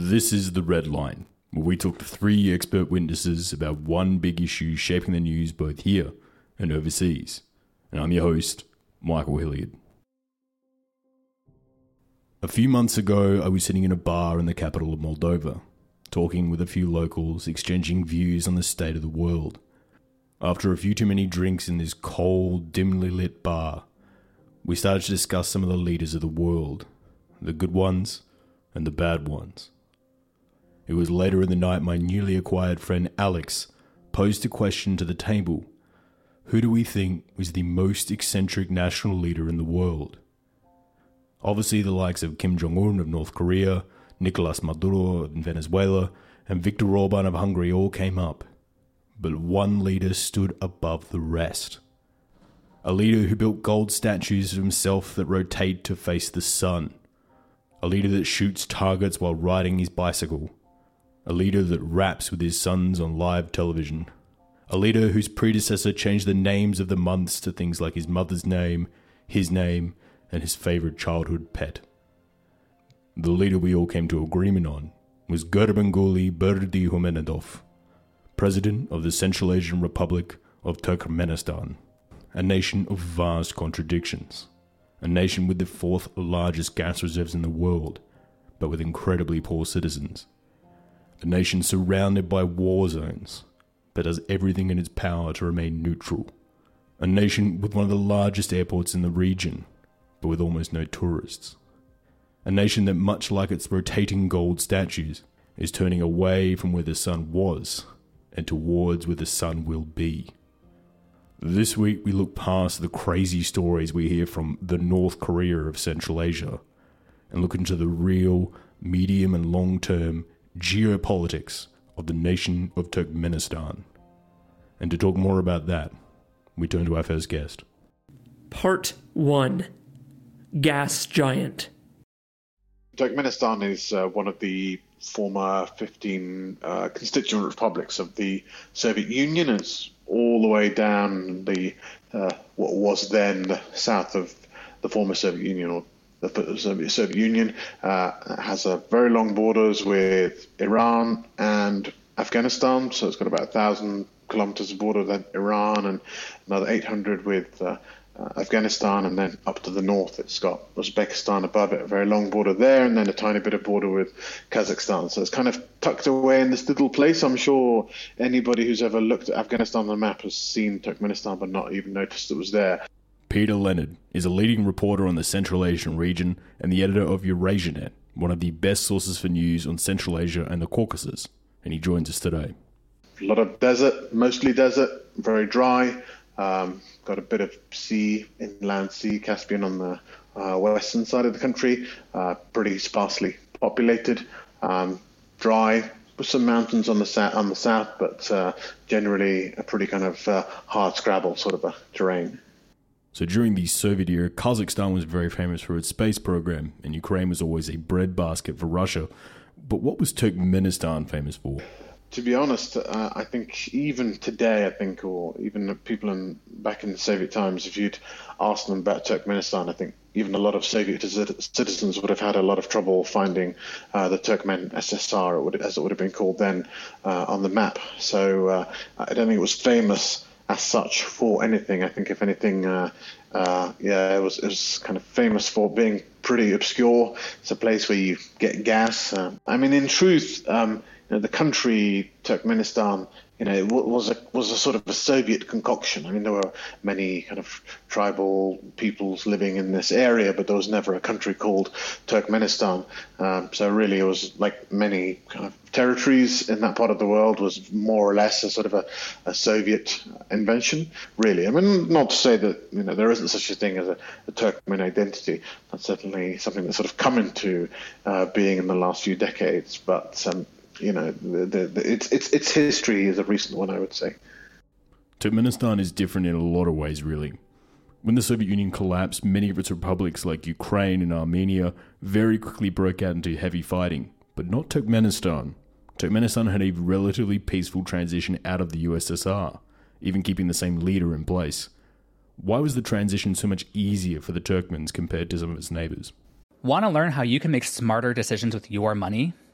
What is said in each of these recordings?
This is The Red Line, where we talk to three expert witnesses about one big issue shaping the news both here and overseas. And I'm your host, Michael Hilliard. A few months ago, I was sitting in a bar in the capital of Moldova, talking with a few locals, exchanging views on the state of the world. After a few too many drinks in this cold, dimly lit bar, we started to discuss some of the leaders of the world the good ones and the bad ones. It was later in the night my newly acquired friend Alex posed a question to the table Who do we think was the most eccentric national leader in the world? Obviously, the likes of Kim Jong un of North Korea, Nicolas Maduro of Venezuela, and Viktor Orban of Hungary all came up. But one leader stood above the rest. A leader who built gold statues of himself that rotate to face the sun. A leader that shoots targets while riding his bicycle a leader that raps with his sons on live television, a leader whose predecessor changed the names of the months to things like his mother's name, his name, and his favorite childhood pet. The leader we all came to agreement on was Gurbanguly Berdimuhamedov, president of the Central Asian Republic of Turkmenistan, a nation of vast contradictions, a nation with the fourth largest gas reserves in the world, but with incredibly poor citizens a nation surrounded by war zones, but does everything in its power to remain neutral. A nation with one of the largest airports in the region, but with almost no tourists. A nation that, much like its rotating gold statues, is turning away from where the sun was and towards where the sun will be. This week, we look past the crazy stories we hear from the North Korea of Central Asia and look into the real, medium, and long term geopolitics of the nation of Turkmenistan. And to talk more about that, we turn to our first guest. Part 1 Gas Giant. Turkmenistan is uh, one of the former 15 uh, constituent republics of the Soviet Union. It's all the way down the uh, what was then the south of the former Soviet Union, or the Soviet Union uh, has a very long borders with Iran and Afghanistan, so it's got about a thousand kilometers of border with Iran and another 800 with uh, uh, Afghanistan, and then up to the north it's got Uzbekistan above it, a very long border there, and then a tiny bit of border with Kazakhstan. So it's kind of tucked away in this little place. I'm sure anybody who's ever looked at Afghanistan on the map has seen Turkmenistan, but not even noticed it was there. Peter Leonard is a leading reporter on the Central Asian region and the editor of EurasiaNet, one of the best sources for news on Central Asia and the Caucasus, and he joins us today. A lot of desert, mostly desert, very dry. Um, got a bit of sea, inland sea, Caspian on the uh, western side of the country, uh, pretty sparsely populated, um, dry, with some mountains on the south, on the south, but uh, generally a pretty kind of uh, hard scrabble sort of a terrain. So during the Soviet era, Kazakhstan was very famous for its space program, and Ukraine was always a breadbasket for Russia. But what was Turkmenistan famous for? To be honest, uh, I think even today, I think, or even people in back in the Soviet times, if you'd asked them about Turkmenistan, I think even a lot of Soviet citizens would have had a lot of trouble finding uh, the Turkmen SSR, as it would have been called then, uh, on the map. So uh, I don't think it was famous as such for anything. I think if anything, uh, uh, yeah, it was it was kind of famous for being pretty obscure. It's a place where you get gas. Uh, I mean, in truth, um, you know, the country Turkmenistan you know, was a was a sort of a Soviet concoction. I mean, there were many kind of tribal peoples living in this area, but there was never a country called Turkmenistan. Um, so really, it was like many kind of territories in that part of the world was more or less a sort of a, a Soviet invention. Really, I mean, not to say that you know there isn't such a thing as a, a Turkmen identity. That's certainly something that's sort of come into uh, being in the last few decades, but um, you know, the, the, the, its its its history is a recent one, I would say. Turkmenistan is different in a lot of ways, really. When the Soviet Union collapsed, many of its republics, like Ukraine and Armenia, very quickly broke out into heavy fighting, but not Turkmenistan. Turkmenistan had a relatively peaceful transition out of the USSR, even keeping the same leader in place. Why was the transition so much easier for the Turkmens compared to some of its neighbors? Want to learn how you can make smarter decisions with your money?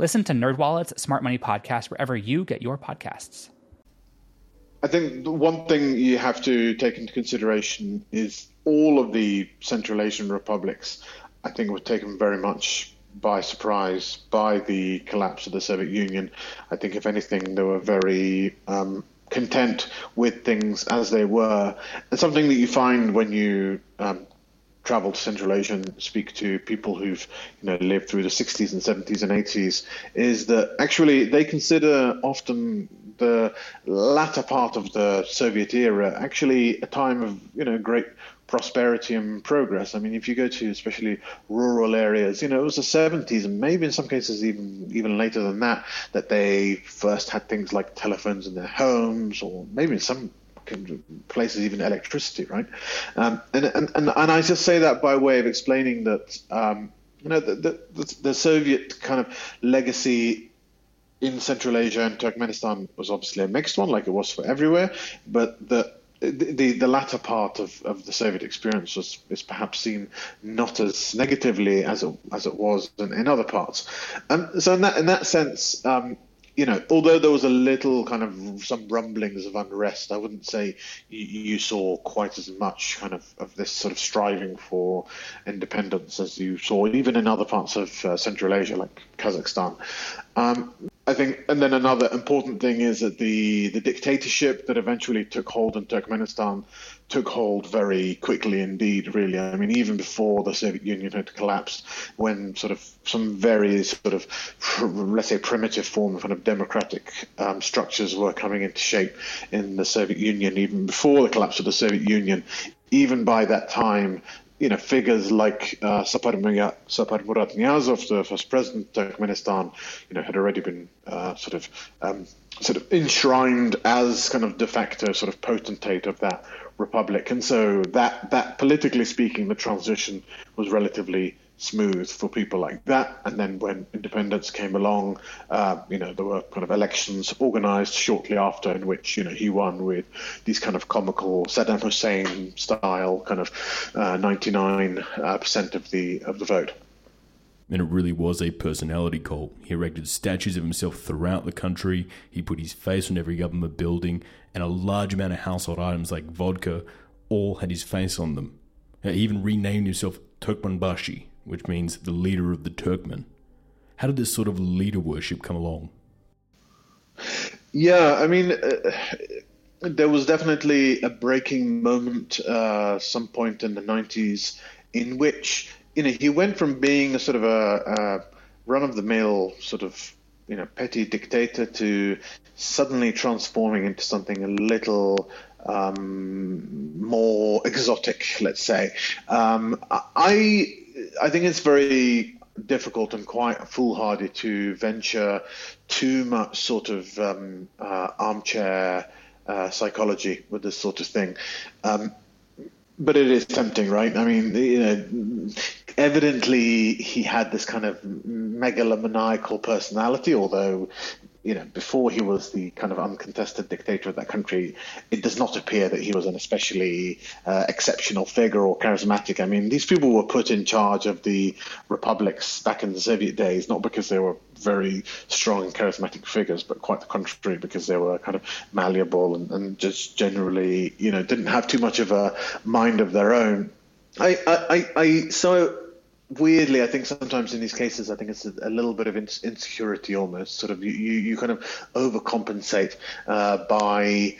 Listen to NerdWallet's Smart Money Podcast wherever you get your podcasts. I think the one thing you have to take into consideration is all of the Central Asian republics, I think, were taken very much by surprise by the collapse of the Soviet Union. I think, if anything, they were very um, content with things as they were. And something that you find when you um, travel to Central Asia and speak to people who've you know lived through the 60s and 70s and 80s is that actually they consider often the latter part of the Soviet era actually a time of you know great prosperity and progress. I mean, if you go to especially rural areas, you know, it was the 70s and maybe in some cases even even later than that that they first had things like telephones in their homes, or maybe in some places even electricity, right? Um, and, and and and I just say that by way of explaining that. Um, you know, the, the, the Soviet kind of legacy in Central Asia and Turkmenistan was obviously a mixed one, like it was for everywhere. But the the, the latter part of, of the Soviet experience was, is perhaps seen not as negatively as it, as it was in, in other parts. Um, so in that in that sense, um, you know, although there was a little kind of some rumblings of unrest, I wouldn't say you, you saw quite as much kind of, of this sort of striving for independence as you saw even in other parts of uh, Central Asia, like Kazakhstan. Um, I think, and then another important thing is that the, the dictatorship that eventually took hold in Turkmenistan took hold very quickly indeed, really. I mean, even before the Soviet Union had collapsed, when sort of some very sort of, let's say, primitive form of kind of democratic um, structures were coming into shape in the Soviet Union, even before the collapse of the Soviet Union, even by that time, you know, figures like uh, Saparmurat Niyazov, the first president of Turkmenistan, you know, had already been uh, sort of um, sort of enshrined as kind of de facto sort of potentate of that republic, and so that that politically speaking, the transition was relatively smooth for people like that. And then when independence came along, uh, you know, there were kind of elections organized shortly after in which, you know, he won with these kind of comical Saddam Hussein style kind of uh, 99% of the of the vote. And it really was a personality cult. He erected statues of himself throughout the country. He put his face on every government building, and a large amount of household items like vodka all had his face on them. He even renamed himself Turkmenbashi, which means the leader of the Turkmen. How did this sort of leader worship come along? Yeah, I mean, uh, there was definitely a breaking moment, uh, some point in the 90s, in which, you know, he went from being a sort of a, a run of the mill sort of, you know, petty dictator to suddenly transforming into something a little um, more exotic, let's say. Um, I I think it's very difficult and quite foolhardy to venture too much sort of um, uh, armchair uh, psychology with this sort of thing. Um, but it is tempting, right? I mean, you know, evidently he had this kind of megalomaniacal personality, although you know, before he was the kind of uncontested dictator of that country, it does not appear that he was an especially uh, exceptional figure or charismatic. I mean, these people were put in charge of the republics back in the Soviet days, not because they were very strong and charismatic figures, but quite the contrary, because they were kind of malleable and, and just generally, you know, didn't have too much of a mind of their own. I, I, I, so weirdly, I think sometimes in these cases, I think it's a, a little bit of insecurity almost. Sort of you, you, you kind of overcompensate uh, by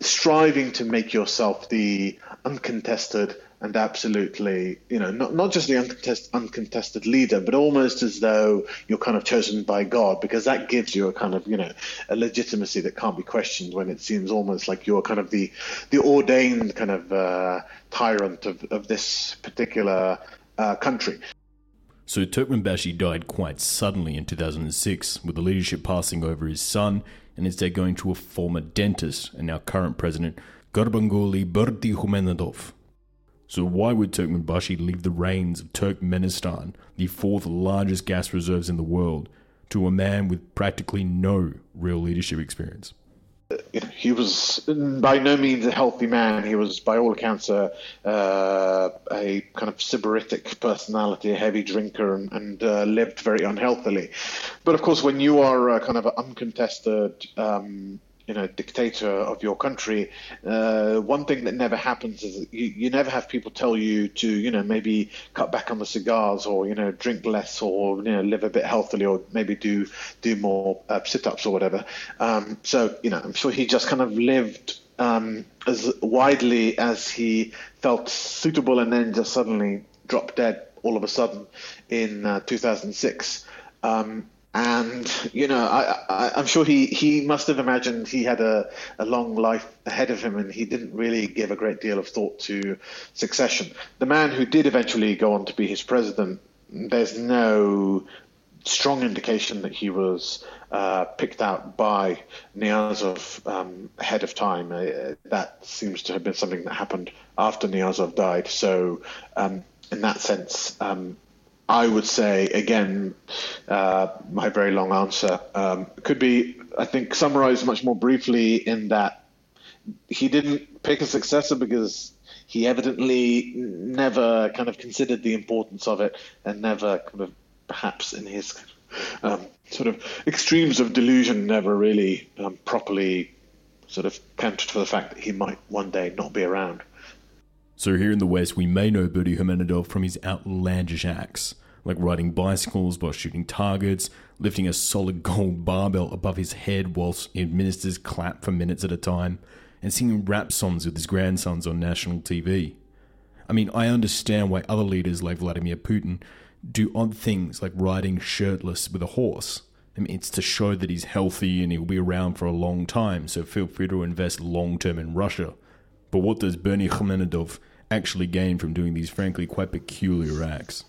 striving to make yourself the uncontested and absolutely, you know, not, not just the uncontested, uncontested leader, but almost as though you're kind of chosen by God, because that gives you a kind of, you know, a legitimacy that can't be questioned when it seems almost like you're kind of the, the ordained kind of uh, tyrant of, of this particular uh, country. So Turkmenbashi died quite suddenly in 2006, with the leadership passing over his son and instead going to a former dentist and now current president, Gurbanguly Berdimuhamedov. So why would Turkmenbashi leave the reins of Turkmenistan, the fourth largest gas reserves in the world, to a man with practically no real leadership experience? He was by no means a healthy man. He was, by all accounts, a, uh, a kind of sybaritic personality, a heavy drinker, and, and uh, lived very unhealthily. But of course, when you are a kind of an uncontested um, you know dictator of your country, uh, one thing that never happens is you, you never have people tell you to you know maybe cut back on the cigars or you know drink less or you know live a bit healthily or maybe do do more uh, sit-ups or whatever. Um, so you know I'm sure he just kind of lived um, as widely as he felt suitable and then just suddenly dropped dead all of a sudden in uh, 2006. Um, and you know I, am sure he, he must have imagined he had a, a long life ahead of him and he didn't really give a great deal of thought to succession the man who did eventually go on to be his president there's no strong indication that he was uh, picked out by Niyazov um, ahead of time. Uh, that seems to have been something that happened after Niyazov died. So, um, in that sense, um, I would say again, uh, my very long answer um, could be, I think, summarized much more briefly in that he didn't pick a successor because he evidently never kind of considered the importance of it and never kind of perhaps in his um, sort of extremes of delusion never really um, properly sort of counted for the fact that he might one day not be around. So here in the West, we may know Berdimuhamedov from his outlandish acts like riding bicycles while shooting targets, lifting a solid gold barbell above his head whilst ministers clap for minutes at a time, and singing rap songs with his grandsons on national TV. I mean, I understand why other leaders like Vladimir Putin do odd things like riding shirtless with a horse. I mean, it's to show that he's healthy and he'll be around for a long time, so feel free to invest long term in Russia. But what does Berdimuhamedov actually gain from doing these frankly quite peculiar acts?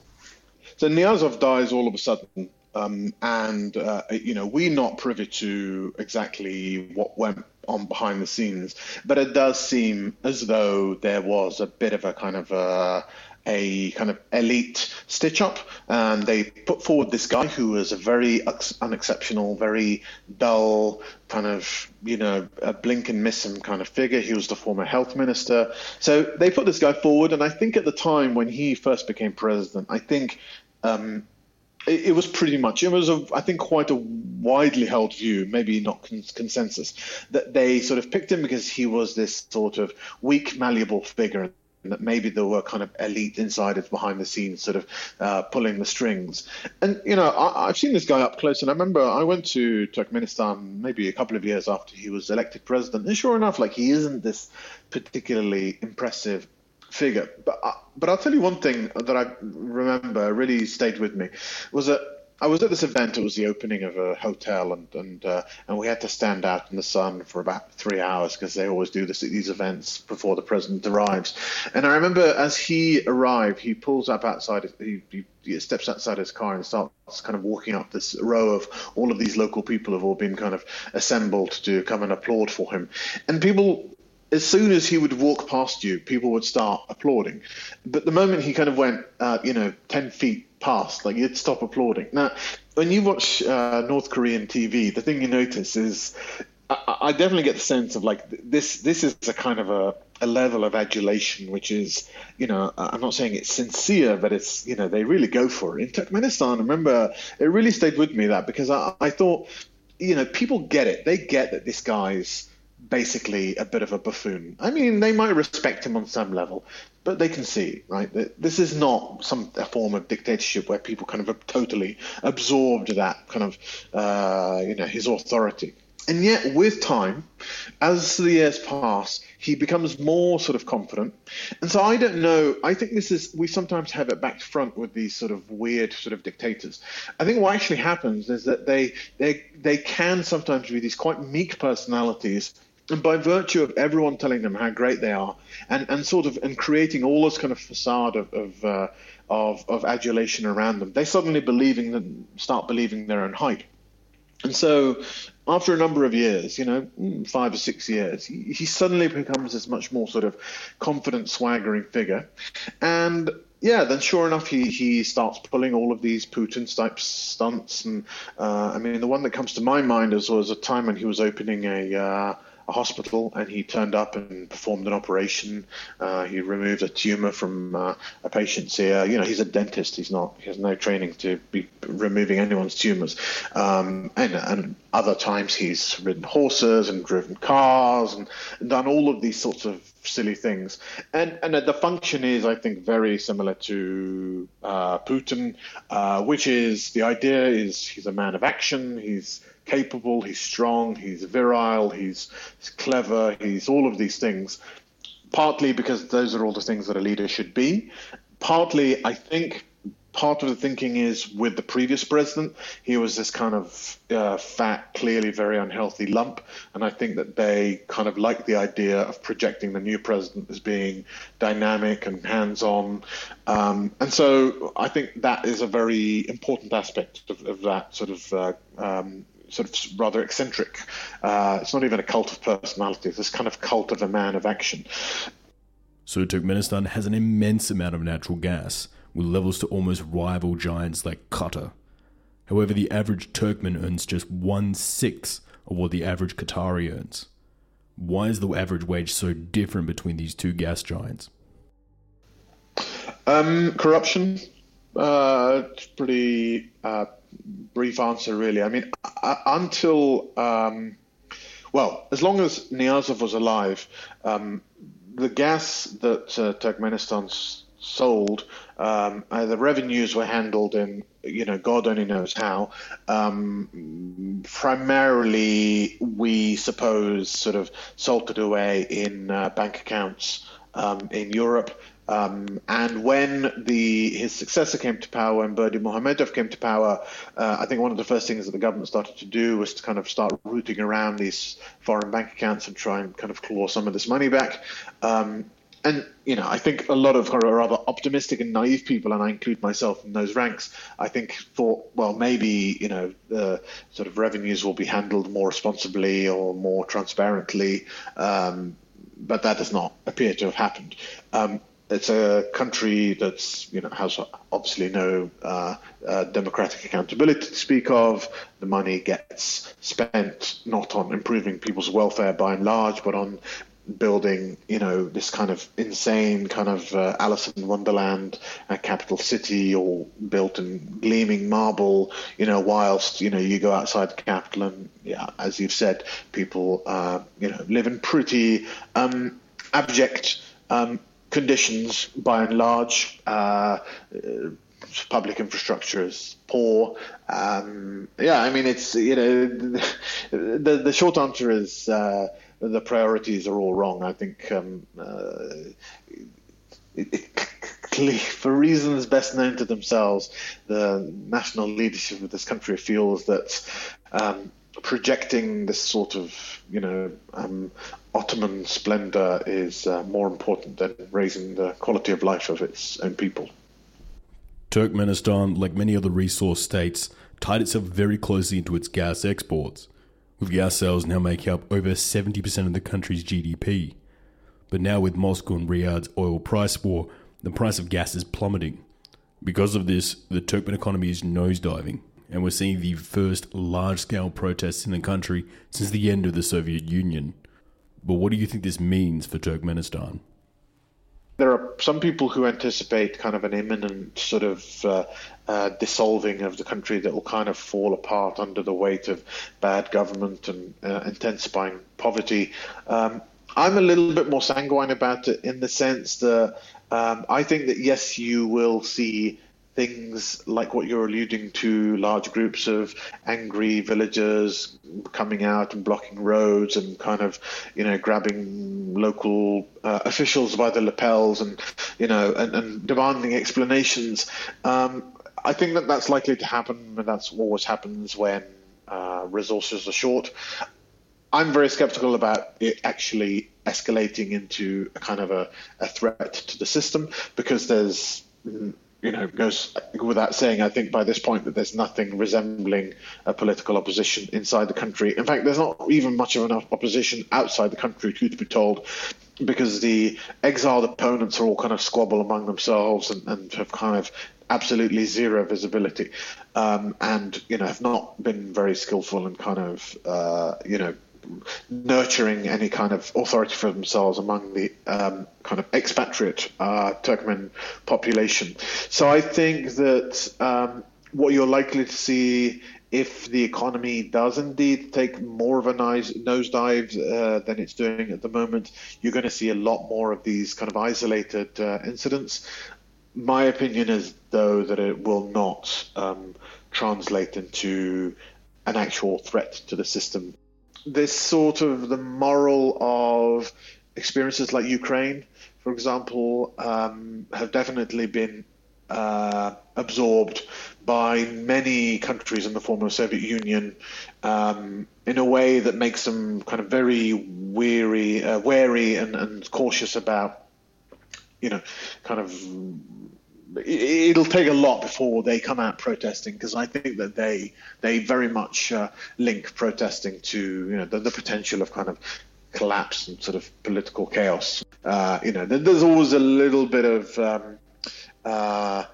So Niyazov dies all of a sudden, um, and uh, you know we're not privy to exactly what went on behind the scenes, but it does seem as though there was a bit of a kind of a, a kind of elite stitch up, and they put forward this guy who was a very unexceptional, very dull, kind of you know a blink and miss him kind of figure. He was the former health minister, so they put this guy forward, and I think at the time when he first became president, I think um, it, was pretty much, it was, a, I think, quite a widely held view, maybe not con- consensus, that they sort of picked him because he was this sort of weak, malleable figure that maybe there were kind of elite insiders behind the scenes sort of uh, pulling the strings. And, you know, I, have seen this guy up close, and I remember I went to Turkmenistan maybe a couple of years after he was elected president, and sure enough, like, he isn't this particularly impressive figure. But I, but I'll tell you one thing that I remember really stayed with me was that I was at this event. It was the opening of a hotel, and and uh, and we had to stand out in the sun for about three hours because they always do this at these events before the president arrives. And I remember as he arrived, he pulls up outside. He, he, he steps outside his car and starts kind of walking up this row of all of these local people have all been kind of assembled to come and applaud for him. And people as soon as he would walk past you, people would start applauding. But the moment he kind of went, uh, you know, 10 feet passed, like you'd stop applauding. Now, when you watch uh, North Korean TV, the thing you notice is I, I, definitely get the sense of like this. This is a kind of a, a level of adulation, which is, you know, I'm not saying it's sincere, but it's, you know, they really go for it. In Turkmenistan, remember it really stayed with me that because I, I thought, you know, people get it. They get that this guy's basically a bit of a buffoon. I mean, they might respect him on some level, but they can see, right, that this is not some form of dictatorship where people kind of totally absorbed that kind of, uh, you know, his authority. And yet, with time, as the years pass, he becomes more sort of confident. And so I don't know. I think this is, we sometimes have it back to front with these sort of weird sort of dictators. I think what actually happens is that they, they, they can sometimes be these quite meek personalities and by virtue of everyone telling them how great they are, and, and sort of and creating all this kind of facade of of, uh, of, of adulation around them, they suddenly believing them start believing their own hype. And so, after a number of years, you know, mm, five or six years, he, he suddenly becomes this much more sort of confident, swaggering figure, and yeah, then sure enough, he, he starts pulling all of these Putin type stunts. And uh, I mean, the one that comes to my mind is was a time when he was opening a uh, a hospital and he turned up and performed an operation. Uh, he removed a tumor from uh, a patient's ear. You know, he's a dentist. He's not. He has no training to be removing anyone's tumors. Um, and, and other times he's ridden horses and driven cars and, and done all of these sorts of silly things. And and the function is, I think, very similar to uh, Putin, uh, which is the idea is he's a man of action. He's capable, he's strong, he's virile, he's, he's clever, he's all of these things. Partly because those are all the things that a leader should be. Partly, I think, part of the thinking is with the previous president, he was this kind of uh, fat, clearly very unhealthy lump. And I think that they kind of like the idea of projecting the new president as being dynamic and hands on. Um, and so I think that is a very important aspect of, of that sort of uh, um, sort of rather eccentric. Uh, it's not even a cult of personality. It's this kind of cult of a man of action. So Turkmenistan has an immense amount of natural gas, with levels to almost rival giants like Qatar. However, the average Turkmen earns just one sixth of what the average Qatari earns. Why is the average wage so different between these two gas giants? Um, corruption. Uh, it's pretty uh, brief answer, really. I mean, uh, until um, well, as long as Niyazov was alive, um, the gas that uh, Turkmenistan sold, um, uh, the revenues were handled in, you know, God only knows how. Um, primarily, we suppose, sort of salted away in uh, bank accounts um, in Europe. Um, and when the his successor came to power, when Berdimuhamedov came to power, uh, I think one of the first things that the government started to do was to kind of start rooting around these foreign bank accounts and try and kind of claw some of this money back. Um, and you know, I think a lot of rather optimistic and naive people, and I include myself in those ranks, I think thought, well, maybe you know, the sort of revenues will be handled more responsibly or more transparently, um, but that does not appear to have happened. Um, it's a country that's you know has obviously no uh, uh, democratic accountability to speak of. The money gets spent not on improving people's welfare by and large, but on building, you know, this kind of insane kind of uh, Alice in Wonderland capital city, all built in gleaming marble, you know, whilst you know you go outside the capital and, yeah, as you've said, people, uh, you know, live in pretty um, abject. Um, conditions by and large. Uh, public infrastructure is poor. Um, yeah, I mean, it's you know, the the short answer is uh, the priorities are all wrong. I think um, uh, it, it, for reasons best known to themselves, the national leadership of this country feels that um, projecting this sort of you know um, Ottoman splendor is uh, more important than raising the quality of life of its own people. Turkmenistan, like many other resource states, tied itself very closely into its gas exports, with gas sales now making up over 70% of the country's GDP. But now, with Moscow and Riyadh's oil price war, the price of gas is plummeting, Because of this, the Turkmen economy is nosediving, and we're seeing the first large scale protests in the country since the end of the Soviet Union. But what do you think this means for Turkmenistan? There are some people who anticipate kind of an imminent sort of uh, uh, dissolving of the country that will kind of fall apart under the weight of bad government and uh, intensifying poverty. Um, I'm a little bit more sanguine about it in the sense that um, I think that yes, you will see things like what you're alluding to large groups of angry villagers coming out and blocking roads and kind of you know grabbing local uh, officials by the lapels and you know and, and demanding explanations. Um, I think that that's likely to happen and that's always happens when uh, resources are short. I'm very skeptical about it actually escalating into a kind of a, a threat to the system because there's you know, goes without saying, I think by this point that there's nothing resembling a political opposition inside the country. In fact, there's not even much of an opposition outside the country, truth be told, because the exiled opponents are all kind of squabble among themselves and, and have kind of absolutely zero visibility, um, and you know have not been very skillful and kind of uh, you know nurturing any kind of authority for themselves among the um, kind of expatriate uh, Turkmen population. So I think that um, what you're likely to see if the economy does indeed take more of a nosedive uh, than it's doing at the moment, you're going to see a lot more of these kind of isolated uh, incidents. My opinion is, though, that it will not um, translate into an actual threat to the system this sort of the moral of experiences like Ukraine, for example, um, have definitely been uh, absorbed by many countries in the former Soviet Union um, in a way that makes them kind of very weary, uh, wary, and, and cautious about, you know, kind of it'll take a lot before they come out protesting because I think that they they very much uh, link protesting to you know the, the, potential of kind of collapse and sort of political chaos. Uh, you know, there's always a little bit of um, uh,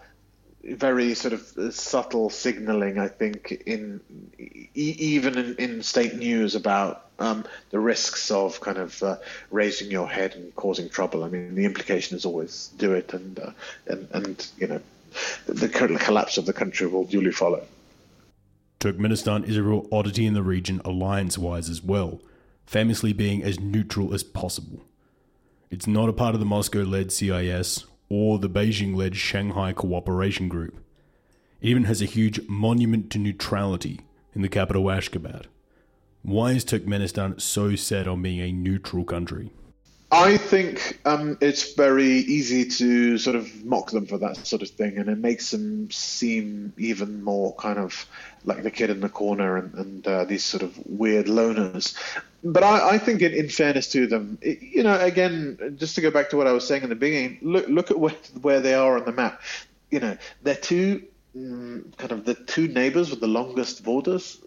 very sort of subtle signaling, I think, in even in, in state news about um, the risks of kind of uh, raising your head and causing trouble. I mean, the implication is always do it, and uh, and and you know, the collapse of the country will duly follow. Turkmenistan is a real oddity in the region, alliance-wise as well, famously being as neutral as possible. It's not a part of the Moscow-led CIS or the Beijing led Shanghai Cooperation Group. It even has a huge monument to neutrality in the capital Ashgabat. Why is Turkmenistan so set on being a neutral country? I think um, it's very easy to sort of mock them for that sort of thing, and it makes them seem even more kind of like the kid in the corner and, and uh, these sort of weird loners. But I, I think, in, in, fairness to them, it, you know, again, just to go back to what I was saying in the beginning, look look at where, where they are on the map. You know, they're two mm, kind of the two neighbors with the longest borders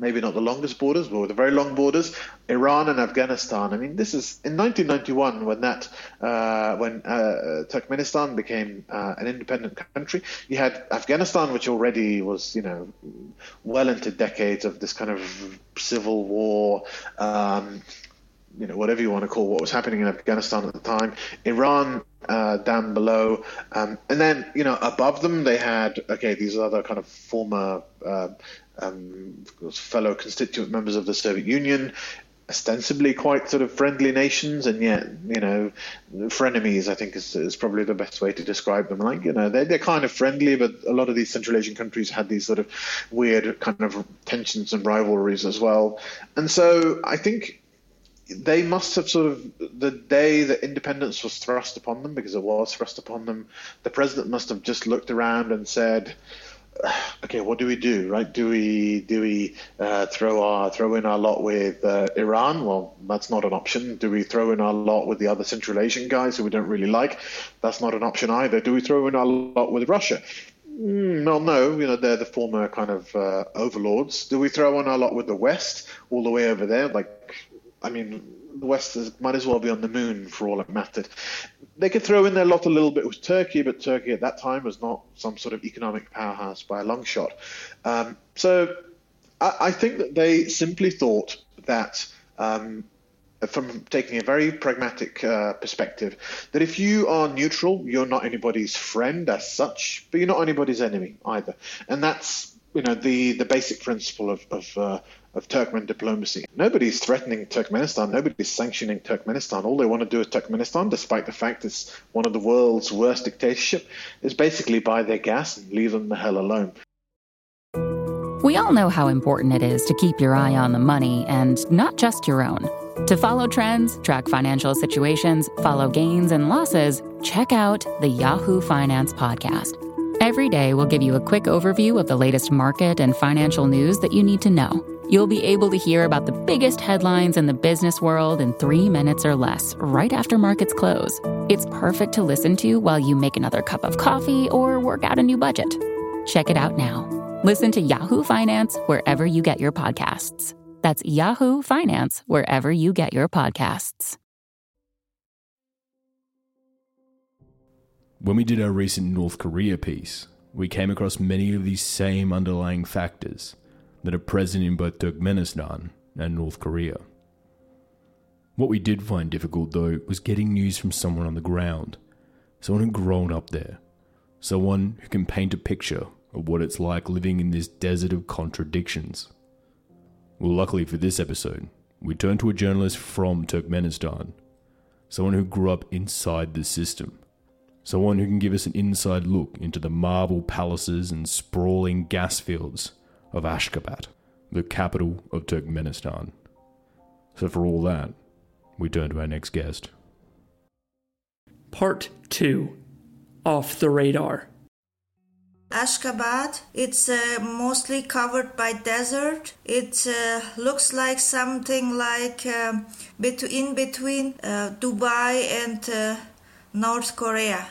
maybe not the longest borders, but with the very long borders, Iran and Afghanistan. I mean, this is in 1991 when that uh, when uh, Turkmenistan became uh, an independent country. You had Afghanistan, which already was you know well into decades of this kind of civil war. Um, you know, whatever you want to call what was happening in Afghanistan at the time, Iran uh, down below, um, and then you know above them they had okay these other kind of former uh, um, fellow constituent members of the Soviet Union, ostensibly quite sort of friendly nations, and yet, you know, frenemies, I think is, is probably the best way to describe them. Like, you know, they're, they're kind of friendly, but a lot of these Central Asian countries had these sort of weird kind of tensions and rivalries as well. And so I think they must have sort of the day that independence was thrust upon them, because it was thrust upon them, the president must have just looked around and said, okay, what do we do, right? Do we do we uh, throw our throw in our lot with uh, Iran? Well, that's not an option. Do we throw in our lot with the other Central Asian guys who we don't really like? That's not an option either. Do we throw in our lot with Russia? Mm, well, no, you know they're the former kind of uh, overlords. Do we throw in our lot with the West all the way over there? Like, I mean, the West is, might as well be on the moon for all it mattered they could throw in their lot a little bit with Turkey, but Turkey at that time was not some sort of economic powerhouse by a long shot. Um, so I, I, think that they simply thought that. Um, from taking a very pragmatic uh, perspective, that if you are neutral, you're not anybody's friend as such, but you're not anybody's enemy either, and that's you know the the basic principle of of, uh, of Turkmen diplomacy. Nobody's threatening Turkmenistan. Nobody's sanctioning Turkmenistan. All they want to do with Turkmenistan, despite the fact it's one of the world's worst dictatorship, is basically buy their gas and leave them the hell alone. We all know how important it is to keep your eye on the money and not just your own. To follow trends, track financial situations, follow gains and losses, check out the Yahoo Finance Podcast. Every day, we'll give you a quick overview of the latest market and financial news that you need to know. You'll be able to hear about the biggest headlines in the business world in three minutes or less, right after markets close. It's perfect to listen to while you make another cup of coffee or work out a new budget. Check it out now. Listen to Yahoo Finance wherever you get your podcasts. That's Yahoo Finance wherever you get your podcasts. When we did our recent North Korea piece, we came across many of these same underlying factors that are present in both Turkmenistan and North Korea. What we did find difficult, though, was getting news from someone on the ground, someone who'd grown up there, someone who can paint a picture of what it's like living in this desert of contradictions. Well, luckily for this episode, we turned to a journalist from Turkmenistan, someone who grew up inside the system, someone who can give us an inside look into the marble palaces and sprawling gas fields of Ashgabat, the capital of Turkmenistan. So, for all that, we turn to our next guest. Part 2 Off the Radar. Ashgabat, it's uh, mostly covered by desert. It uh, looks like something like uh, between between uh, Dubai and uh, North Korea.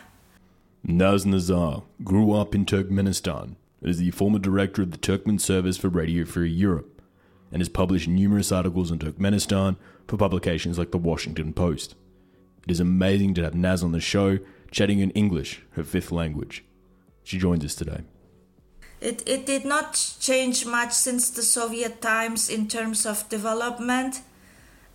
Naz Nazar grew up in Turkmenistan is the former director of the Turkmen Service for Radio Free Europe and has published numerous articles on Turkmenistan for publications like the Washington Post. It is amazing to have Naz on the show, chatting in English, her fifth language. She joins us today. It, it did not change much since the Soviet times in terms of development,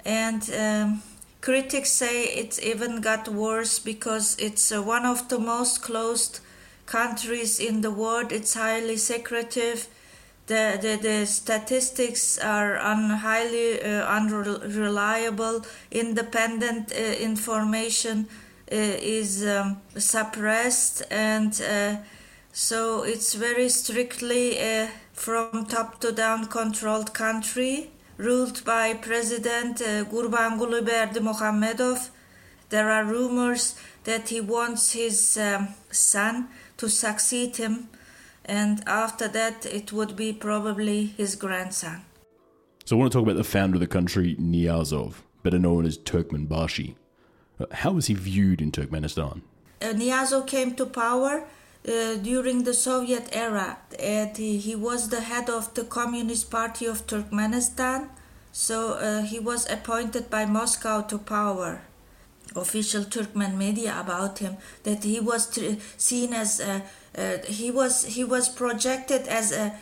and um, critics say it even got worse because it's uh, one of the most closed countries in the world. It's highly secretive. The, the, the statistics are un, highly uh, unreliable. Independent uh, information uh, is um, suppressed, and uh, so it's very strictly uh, from top to down controlled country ruled by President uh, Gurbanguly Berdimuhamedov. There are rumors that he wants his um, son to succeed him, and after that, it would be probably his grandson. So, I want to talk about the founder of the country, Niyazov, better known as Turkmenbashi. Uh, how was he viewed in Turkmenistan? Uh, Niyazov came to power uh, during the Soviet era. And he, he, was the head of the Communist Party of Turkmenistan, so uh, he was appointed by Moscow to power official Turkmen media about him that he was tr- seen as a, uh, he was he was projected as a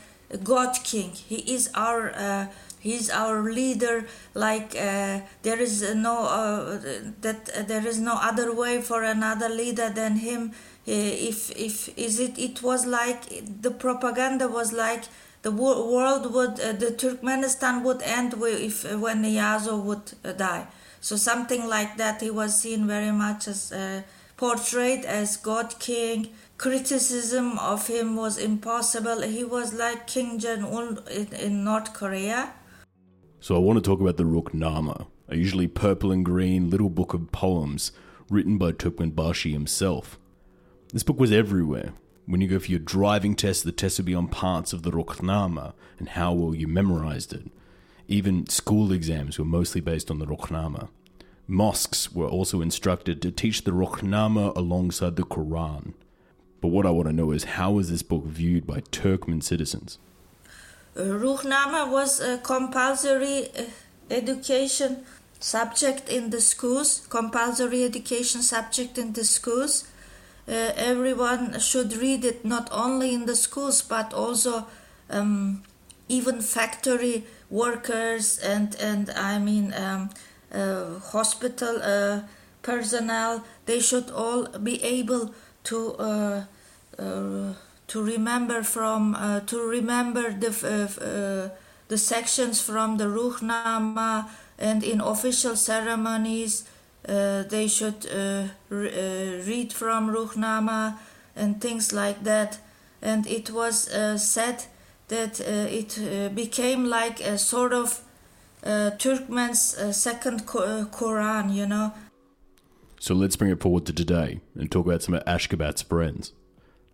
god king. He is our uh, he's our leader. Like uh, there is no uh, that there is no other way for another leader than him. Uh, if if is it it was like the propaganda was like the world would uh, the Turkmenistan would end if when Niyazov would die so something like that. He was seen very much as uh, portrayed as God King. Criticism of him was impossible. He was like Kim Jong Un in, in North Korea. So I want to talk about the Rukhnama, a usually purple and green little book of poems written by Turkmenbashi himself. This book was everywhere. When you go for your driving test, the test would be on parts of the Rukhnama and how well you memorized it. Even school exams were mostly based on the Rukhnama. Mosques were also instructed to teach the Rukhnama alongside the Quran. But what I want to know is how is this book viewed by Turkmen citizens? Uh, was a compulsory uh, education subject in the schools, compulsory education subject in the schools. Uh, everyone should read it not only in the schools but also um, even factory workers and and I mean um, uh, hospital uh, personnel. They should all be able to uh, uh, to remember from uh, to remember the the sections from the Ruhnama and in official ceremonies uh, they should uh, re- uh, read from Ruhnama and things like that. And it was said that uh, it uh, became like a sort of uh, Turkmen's second Quran, you know. So let's bring it forward to today and talk about some of Ashgabat's friends.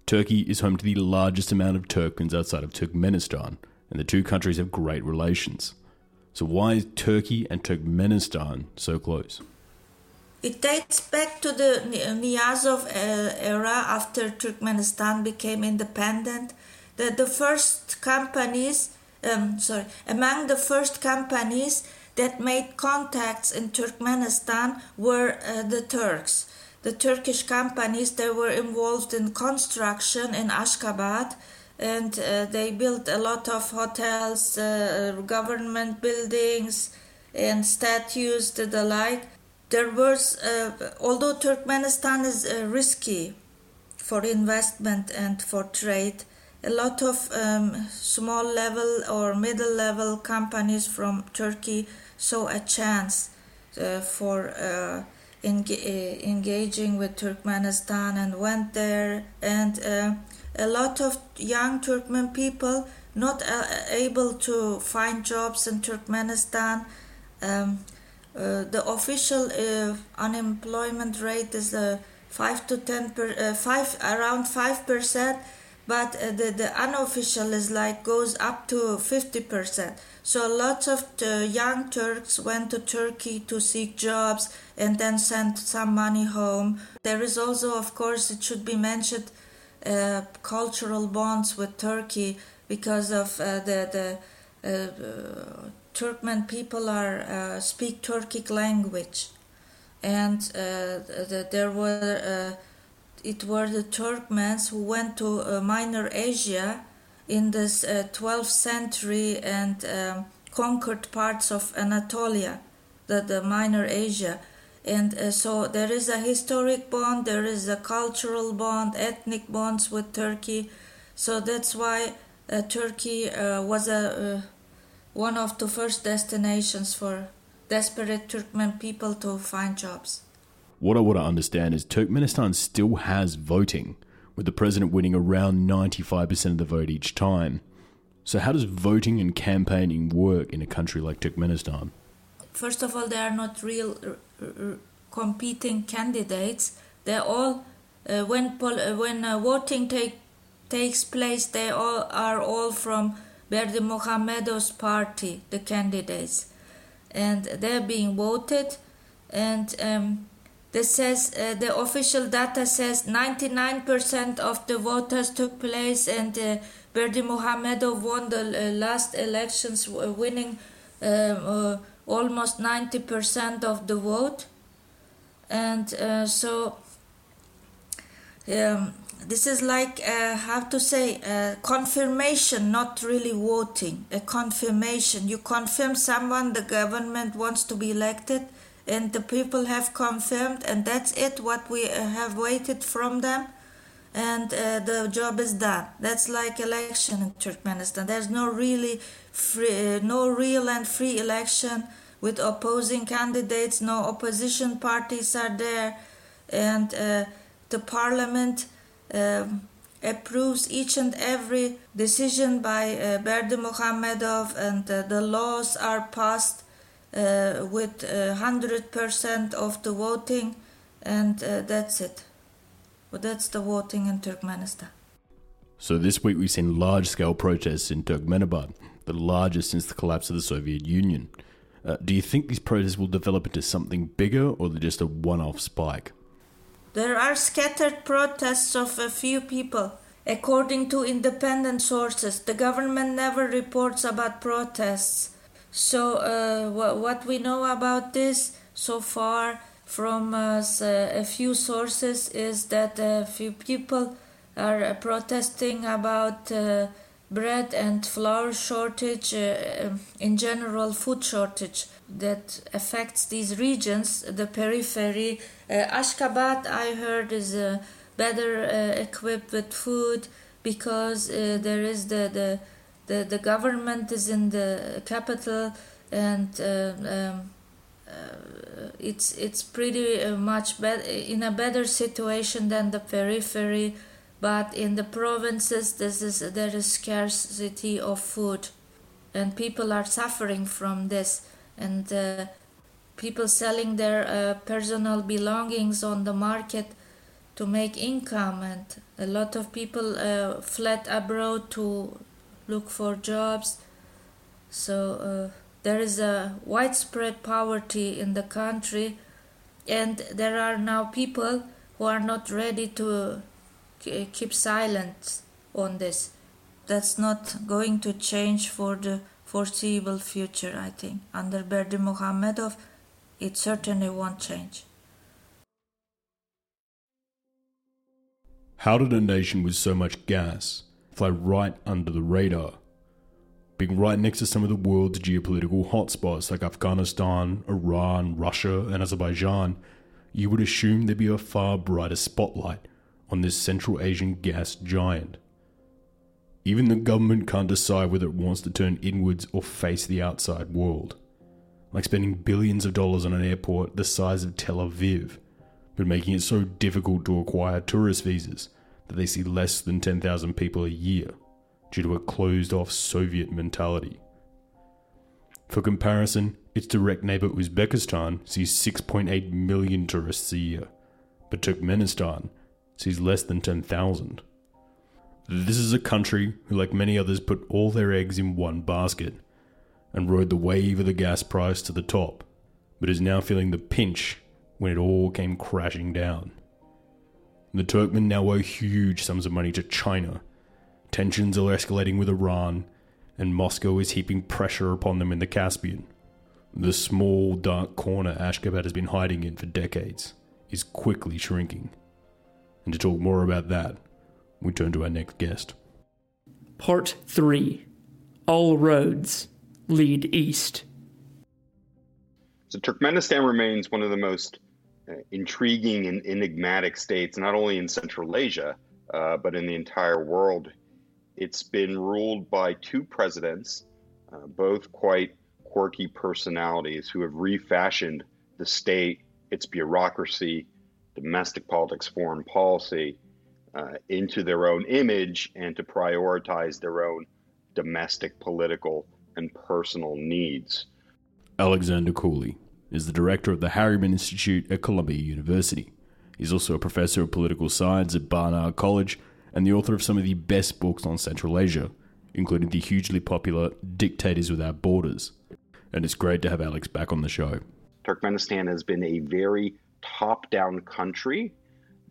Turkey is home to the largest amount of Turkmens outside of Turkmenistan, and the two countries have great relations. So, why is Turkey and Turkmenistan so close? It dates back to the Niyazov uh, era after Turkmenistan became independent. The, the first companies, um, sorry, among the first companies that made contacts in Turkmenistan were uh, the Turks. The Turkish companies they were involved in construction in Ashgabat and uh, they built a lot of hotels, uh, government buildings, and statues to the like. There was, uh, although Turkmenistan is uh, risky for investment and for trade, a lot of um, small level or middle level companies from Turkey saw a chance uh, for uh, engaging with Turkmenistan and went there and a lot of young Turkmen people not uh, able to find jobs in Turkmenistan. Um, uh, the official uh, unemployment rate is uh, five to ten per, uh, five around five percent, but uh, the the unofficial is like goes up to fifty percent. So lots of young Turks went to Turkey to seek jobs and then sent some money home. There is also, of course, it should be mentioned uh, cultural bonds with Turkey because of uh, the the uh, Turkmen people are uh, speak Turkic language, and the, there were it were the Turkmens who went to Minor Asia in this 12th century and um, conquered parts of Anatolia, the, the Minor Asia. And uh, so there is a historic bond there is a cultural bond ethnic bonds with turkey. So that's why uh, turkey uh, was a uh, one of the first destinations for desperate turkmen people to find jobs what i want to understand is turkmenistan still has voting with the president winning around 95% of the vote each time so how does voting and campaigning work in a country like turkmenistan first of all, they are not real competing candidates. They're all uh, when pol- uh, when uh, voting take takes place, they all are all from Berdi Berdimuhamedov's party, the candidates, and they're being voted. And um, this says uh, the official data says 99% of the voters took place, and uh, Berdimuhamedov won the uh, last elections, winning. Um, uh, almost 90% of the vote and uh, so um, this is like uh, how to say confirmation not really voting a confirmation you confirm someone the government wants to be elected and the people have confirmed and that's it what we uh, have waited from them and uh, the job is done. That's like election in turkmenistan there's no really free, uh, no real and free election with opposing candidates no opposition parties are there and uh, the parliament um, approves each and every decision by uh, Berdimuhamedov and uh, the laws are passed with 100% uh, of the voting and uh, that's it well, that's the voting in Turkmenistan. So this week we've seen large-scale protests in Turkmenabad, the largest since the collapse of the Soviet Union. Uh, do you think these protests will develop into something bigger or they're just a one-off spike? There are scattered protests of a few people. According to independent sources, the government never reports about protests. So, uh, what, what we know about this so far from uh, a few sources is that a few people are protesting about uh, bread and flour shortage, uh, in general, food shortage that affects these regions, the periphery. Uh, Ashgabat, I heard, is uh, better uh, equipped with food because uh, there is the, the the the government is in the capital and uh, um, uh, it's it's pretty much better in a better situation than the periphery but in the provinces this is there is scarcity of food. And people are suffering from this. And uh, people selling their uh, personal belongings on the market to make income. And a lot of people uh, fled abroad to look for jobs. So uh, there is a widespread poverty in the country and there are now people who are not ready to keep silent on this. That's not going to change for the foreseeable future i think. Under berdimuhamedov it certainly won't change. How did a nation with so much gas fly right under the radar? Being right next to some of the world's geopolitical hotspots like Afghanistan, Iran, Russia, and Azerbaijan, you would assume there'd be a far brighter spotlight on this Central Asian gas giant. Even the government can't decide whether it wants to turn inwards or face the outside world. Like spending billions of dollars on an airport the size of Tel Aviv but making it so difficult to acquire tourist visas that they see less than 10,000 people a year due to a closed off Soviet mentality. For comparison, its direct neighbor Uzbekistan sees 6.8 million tourists a year, but Turkmenistan sees less than 10,000. This is a country who, like many others, put all their eggs in one basket and rode the wave of the gas price to the top, but is now feeling the pinch when it all came crashing down. The Turkmen now owe huge sums of money to China. Tensions are escalating with Iran, and Moscow is heaping pressure upon them in the Caspian. The small, dark corner Ashgabat has been hiding in for decades is quickly shrinking. And to talk more about that, we turn to our next guest. Part 3 All Roads Lead East. So, Turkmenistan remains one of the most intriguing and enigmatic states, not only in Central Asia, uh, but in the entire world. It's been ruled by two presidents, uh, both quite quirky personalities who have refashioned the state, its bureaucracy, domestic politics, foreign policy uh, into their own image and to prioritize their own domestic, political, and personal needs. Alexander Cooley is the director of the Harriman Institute at Columbia University. He's also a professor of political science at Barnard College and the author of some of the best books on Central Asia, including the hugely popular Dictators Without Borders. And it's great to have Alex back on the show. Turkmenistan has been a very top down country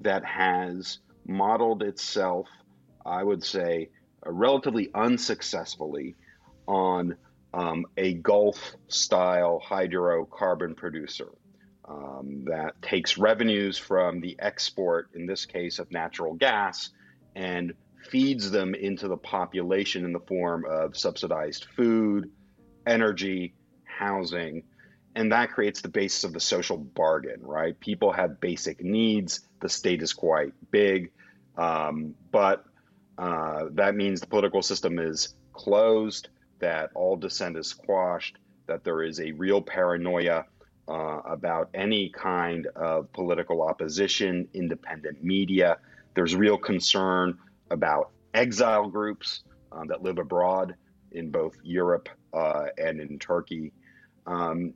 that has modeled itself, I would say, uh, relatively unsuccessfully on um, a Gulf style hydrocarbon producer um, that takes revenues from the export, in this case, of natural gas, and feeds them into the population in the form of subsidized food, energy, housing. And that creates the basis of the social bargain, right? People have basic needs. The state is quite big. Um, but uh, that means the political system is closed that all dissent is squashed, that there is a real paranoia uh, about any kind of political opposition, independent media. There's real concern about exile groups um, that live abroad in both Europe uh, and in Turkey. Um,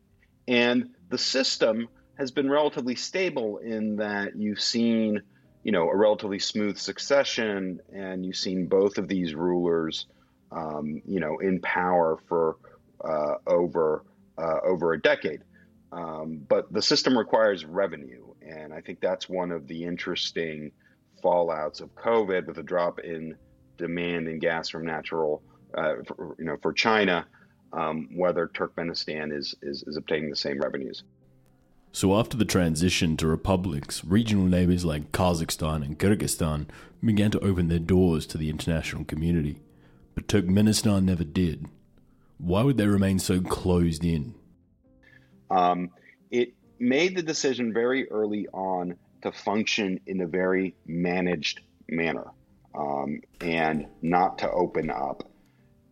and the system has been relatively stable in that you've seen, you know, a relatively smooth succession, and you've seen both of these rulers um, you know, in power for uh, over uh, over a decade. Um, but the system requires revenue, and I think that's one of the interesting fallouts of COVID with a drop in demand in gas from natural, uh, for, you know, for China. um, whether Turkmenistan is, is, is obtaining the same revenues. So, after the transition to republics, regional neighbors like Kazakhstan and Kyrgyzstan began to open their doors to the international community. But Turkmenistan never did. Why would they remain so closed in? Um, it made the decision very early on to function in a very managed manner um, and not to open up.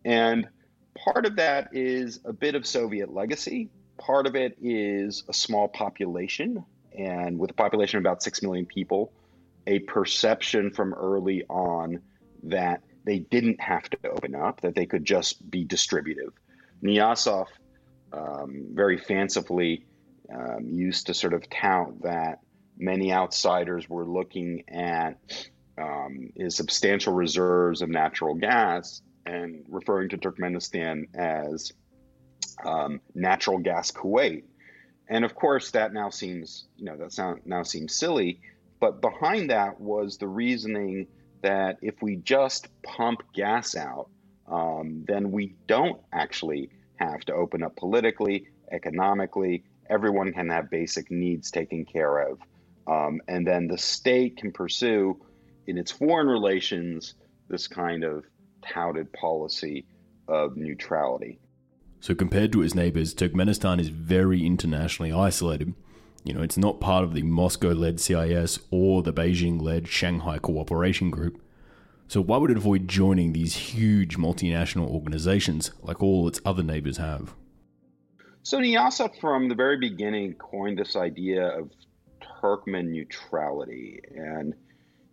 And part of that is a bit of Soviet legacy part of it is a small population, and with a population of about 6 million people, a perception from early on that they didn't have to open up, that they could just be distributive. Niyazov um, very fancifully um, used to sort of tout that many outsiders were looking at um, his substantial reserves of natural gas and referring to Turkmenistan as um, natural gas Kuwait. And of course, that now seems, you know, that now seems silly. But behind that was the reasoning that if we just pump gas out, um, then we don't actually have to open up politically, economically. Everyone can have basic needs taken care of. Um, and then the state can pursue in its foreign relations this kind of touted policy of neutrality. So, compared to its neighbors, Turkmenistan is very internationally isolated. You know, it's not part of the Moscow led CIS or the Beijing led Shanghai Cooperation Group. So, why would it avoid joining these huge multinational organizations like all its other neighbors have? So, Niyazov from the very beginning coined this idea of Turkmen neutrality. And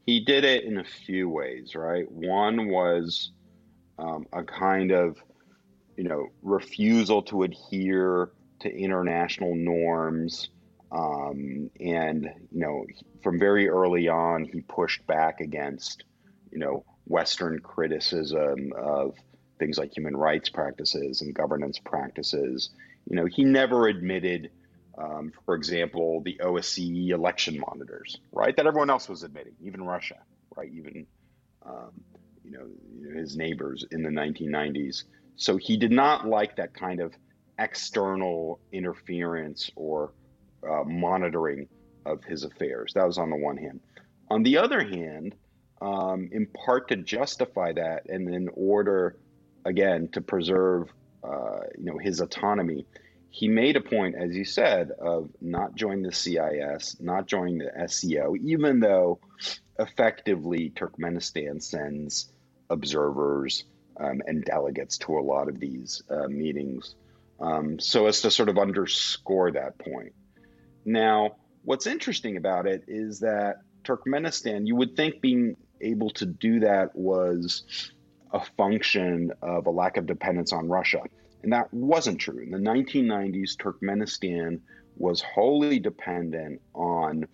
he did it in a few ways, right? One was um, a kind of you know, refusal to adhere to international norms. Um, and, you know, from very early on, he pushed back against, you know, Western criticism of things like human rights practices and governance practices. You know, he never admitted, um, for example, the OSCE election monitors, right? That everyone else was admitting, even Russia, right? Even, um, you know, his neighbors in the 1990s. So he did not like that kind of external interference or uh, monitoring of his affairs. That was on the one hand. On the other hand, um, in part to justify that, and in order, again, to preserve, uh, you know, his autonomy, he made a point, as you said, of not joining the CIS, not joining the SCO, even though effectively Turkmenistan sends observers um, and delegates to a lot of these uh, meetings, um, so as to sort of underscore that point. Now, what's interesting about it is that Turkmenistan, you would think being able to do that was a function of a lack of dependence on Russia. And that wasn't true. In the 1990s, Turkmenistan was wholly dependent on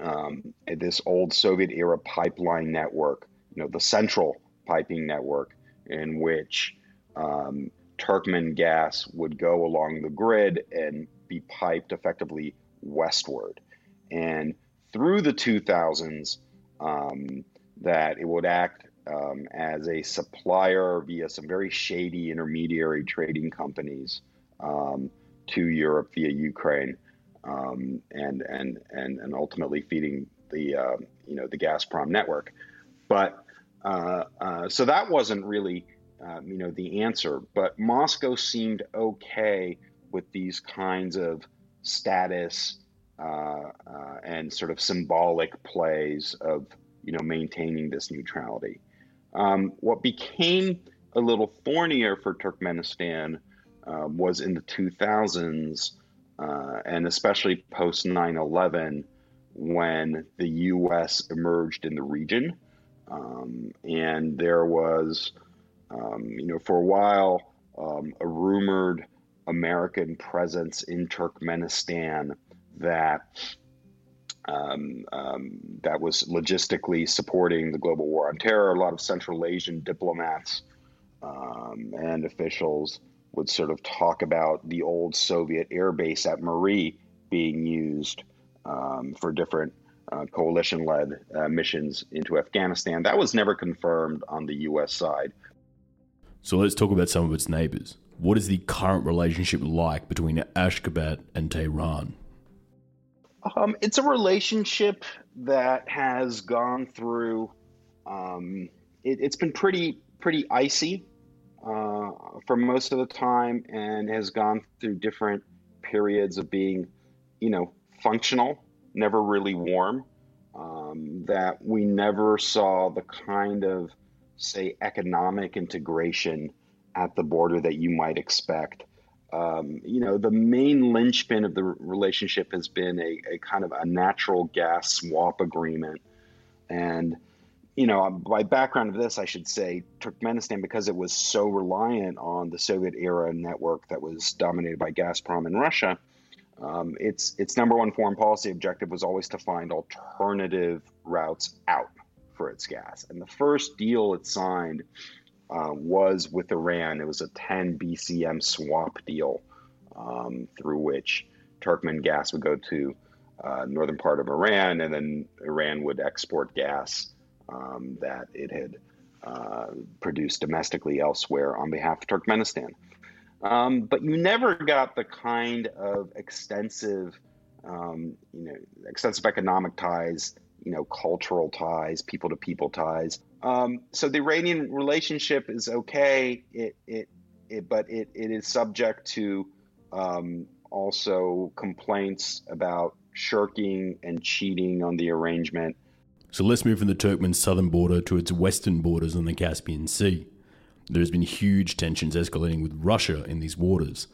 um, this old Soviet era pipeline network, you know, the central piping network in which um, Turkmen gas would go along the grid and be piped effectively westward. And through the 2000s, um, that it would act um, as a supplier via some very shady intermediary trading companies um, to Europe via Ukraine, um, and and and and ultimately feeding the uh, you know the Gazprom network. But uh, uh, so that wasn't really, um, you know, the answer. But Moscow seemed okay with these kinds of status uh, uh, and sort of symbolic plays of, you know, maintaining this neutrality. Um, what became a little thornier for Turkmenistan um, was in the 2000s, and especially post 9 11, when the U.S. emerged in the region. Um, and there was, um, you know, for a while, um, a rumored American presence in Turkmenistan that um, um, that was logistically supporting the global war on terror. A lot of Central Asian diplomats um, and officials would sort of talk about the old Soviet air base at Mary being used for different uh, coalition led uh, missions into Afghanistan. That was never confirmed on the U.S. side. So let's talk about some of its neighbors. What is the current relationship like between Ashgabat and Tehran? Um, it's a relationship that has gone through. Um, it, has been pretty pretty icy uh, for most of the time, and has gone through different periods of being, you know, functional, never really warm. Um, that we never saw the kind of, say, economic integration at the border that you might expect. Um, you know, the main linchpin of the relationship has been a, a kind of a natural gas swap agreement. And, you know, by background of this, I should say Turkmenistan, because it was so reliant on the Soviet era network that was dominated by Gazprom and Russia, um, its its number one foreign policy objective was always to find alternative routes out for its gas. And the first deal it signed uh, was with Iran. It was a 10 BCM swap deal um, through which Turkmen gas would go to uh, northern part of Iran, and then Iran would export gas um, that it had uh, produced domestically elsewhere on behalf of Turkmenistan. Um, but you never got the kind of extensive, um, you know, extensive economic ties, you know, cultural ties, people to people ties um, so the Iranian relationship is okay, it, it, it but it, it is subject to um, also complaints about shirking and cheating on the arrangement. So let's move from the Turkmen southern border to its western borders on the Caspian Sea. There has been huge tensions escalating with Russia in these waters.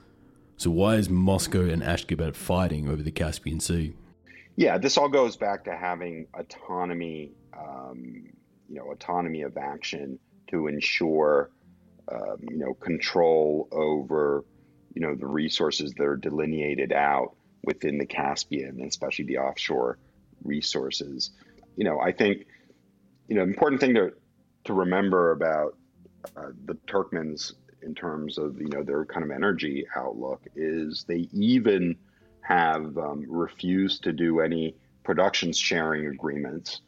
So why is Moscow and Ashgabat fighting over the Caspian Sea? Yeah, this all goes back to having autonomy um, you know autonomy of action to ensure um, you know control over you know the resources that are delineated out within the Caspian, and especially the offshore resources. You know, I think you know important thing to to remember about uh, the Turkmens in terms of you know their kind of energy outlook is they even have um, refused to do any production sharing agreements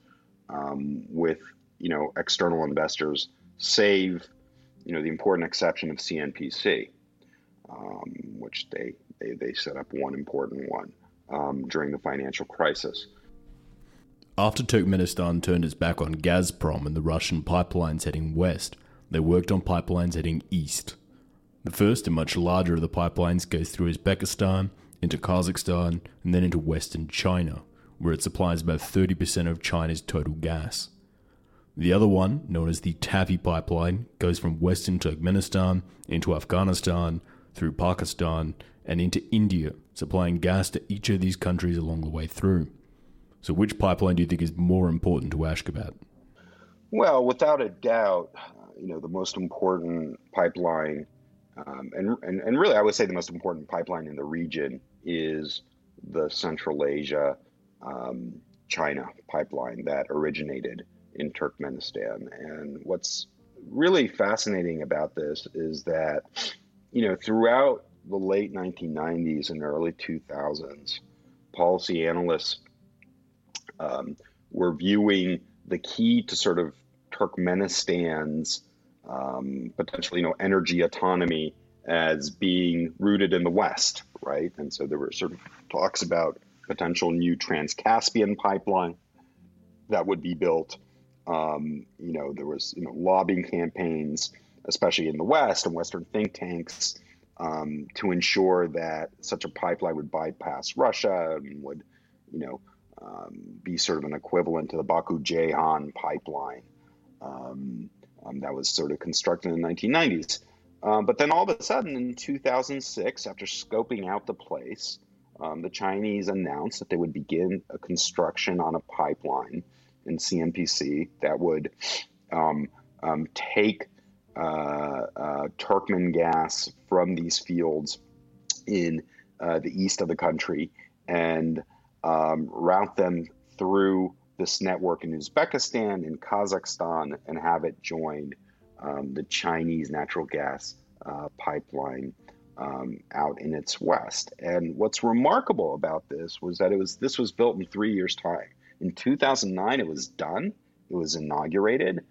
um, with you know external investors, save you know the important exception of CNPC, um, which they, they they set up one important one um, during the financial crisis. After Turkmenistan turned its back on Gazprom and the Russian pipelines heading west, they worked on pipelines heading east. The first and much larger of the pipelines goes through Uzbekistan, into Kazakhstan, and then into western China, where it supplies about 30% of China's total gas. The other one, known as the TAPI Pipeline, goes from western Turkmenistan into Afghanistan, through Pakistan, and into India, supplying gas to each of these countries along the way through. So, which pipeline do you think is more important to Ashgabat? Well, without a doubt, you know, the most important pipeline, um, and, and, and really I would say the most important pipeline in the region is the Central Asia um, China pipeline that originated in Turkmenistan. And what's really fascinating about this is that, you know, throughout the late 1990s and early 2000s, policy analysts um, were viewing the key to sort of Turkmenistan's um, potentially, you know, energy autonomy as being rooted in the West, right? And so there were sort of talks about potential new Trans-Caspian pipeline that would be built um, you know, there was you know lobbying campaigns, especially in the West and Western think tanks, um, to ensure that such a pipeline would bypass Russia and would, you know, um, be sort of an equivalent to the Baku Ceyhan pipeline um, um, that was sort of constructed in the 1990s. Um, but then all of a sudden, in 2006, after scoping out the place, the Chinese announced that they would begin a construction on a pipeline in CNPC that would um, um, take uh, uh, Turkmen gas from these fields in uh, the east of the country and um, route them through this network in Uzbekistan and Kazakhstan and have it join um, the Chinese natural gas uh, pipeline um, out in its west. And what's remarkable about this was that it was this was built in three years' time. In 2009, it was done. It was inaugurated.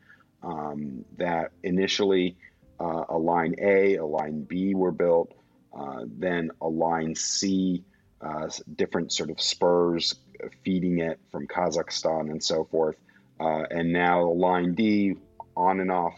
Um, that initially uh, a line A, a line B were built, uh, then a line C, uh, different sort of spurs feeding it from Kazakhstan and so forth, uh, and now a line D, on and off,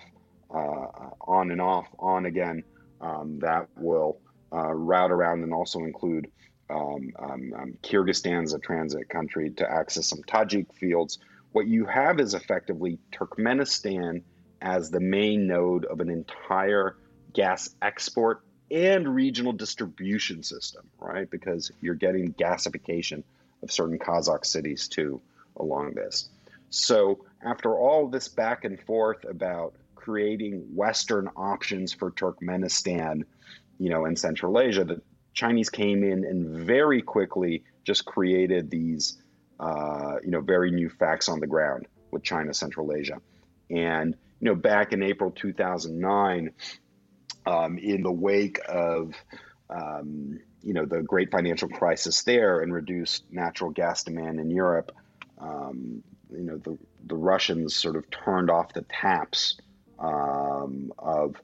uh, on and off, on again. Um, that will route around and also include um, um, um, Kyrgyzstan as a transit country to access some Tajik fields. What you have is effectively Turkmenistan as the main node of an entire gas export and regional distribution system, right? Because you're getting gasification of certain Kazakh cities too along this. So, after all this back and forth about creating Western options for Turkmenistan, you know, in Central Asia, the Chinese came in and very quickly just created these, uh, you know, very new facts on the ground with China, Central Asia. And you know, back in April 2009, um, in the wake of um, you know the great financial crisis there and reduced natural gas demand in Europe, um, you know the the Russians sort of turned off the taps um, of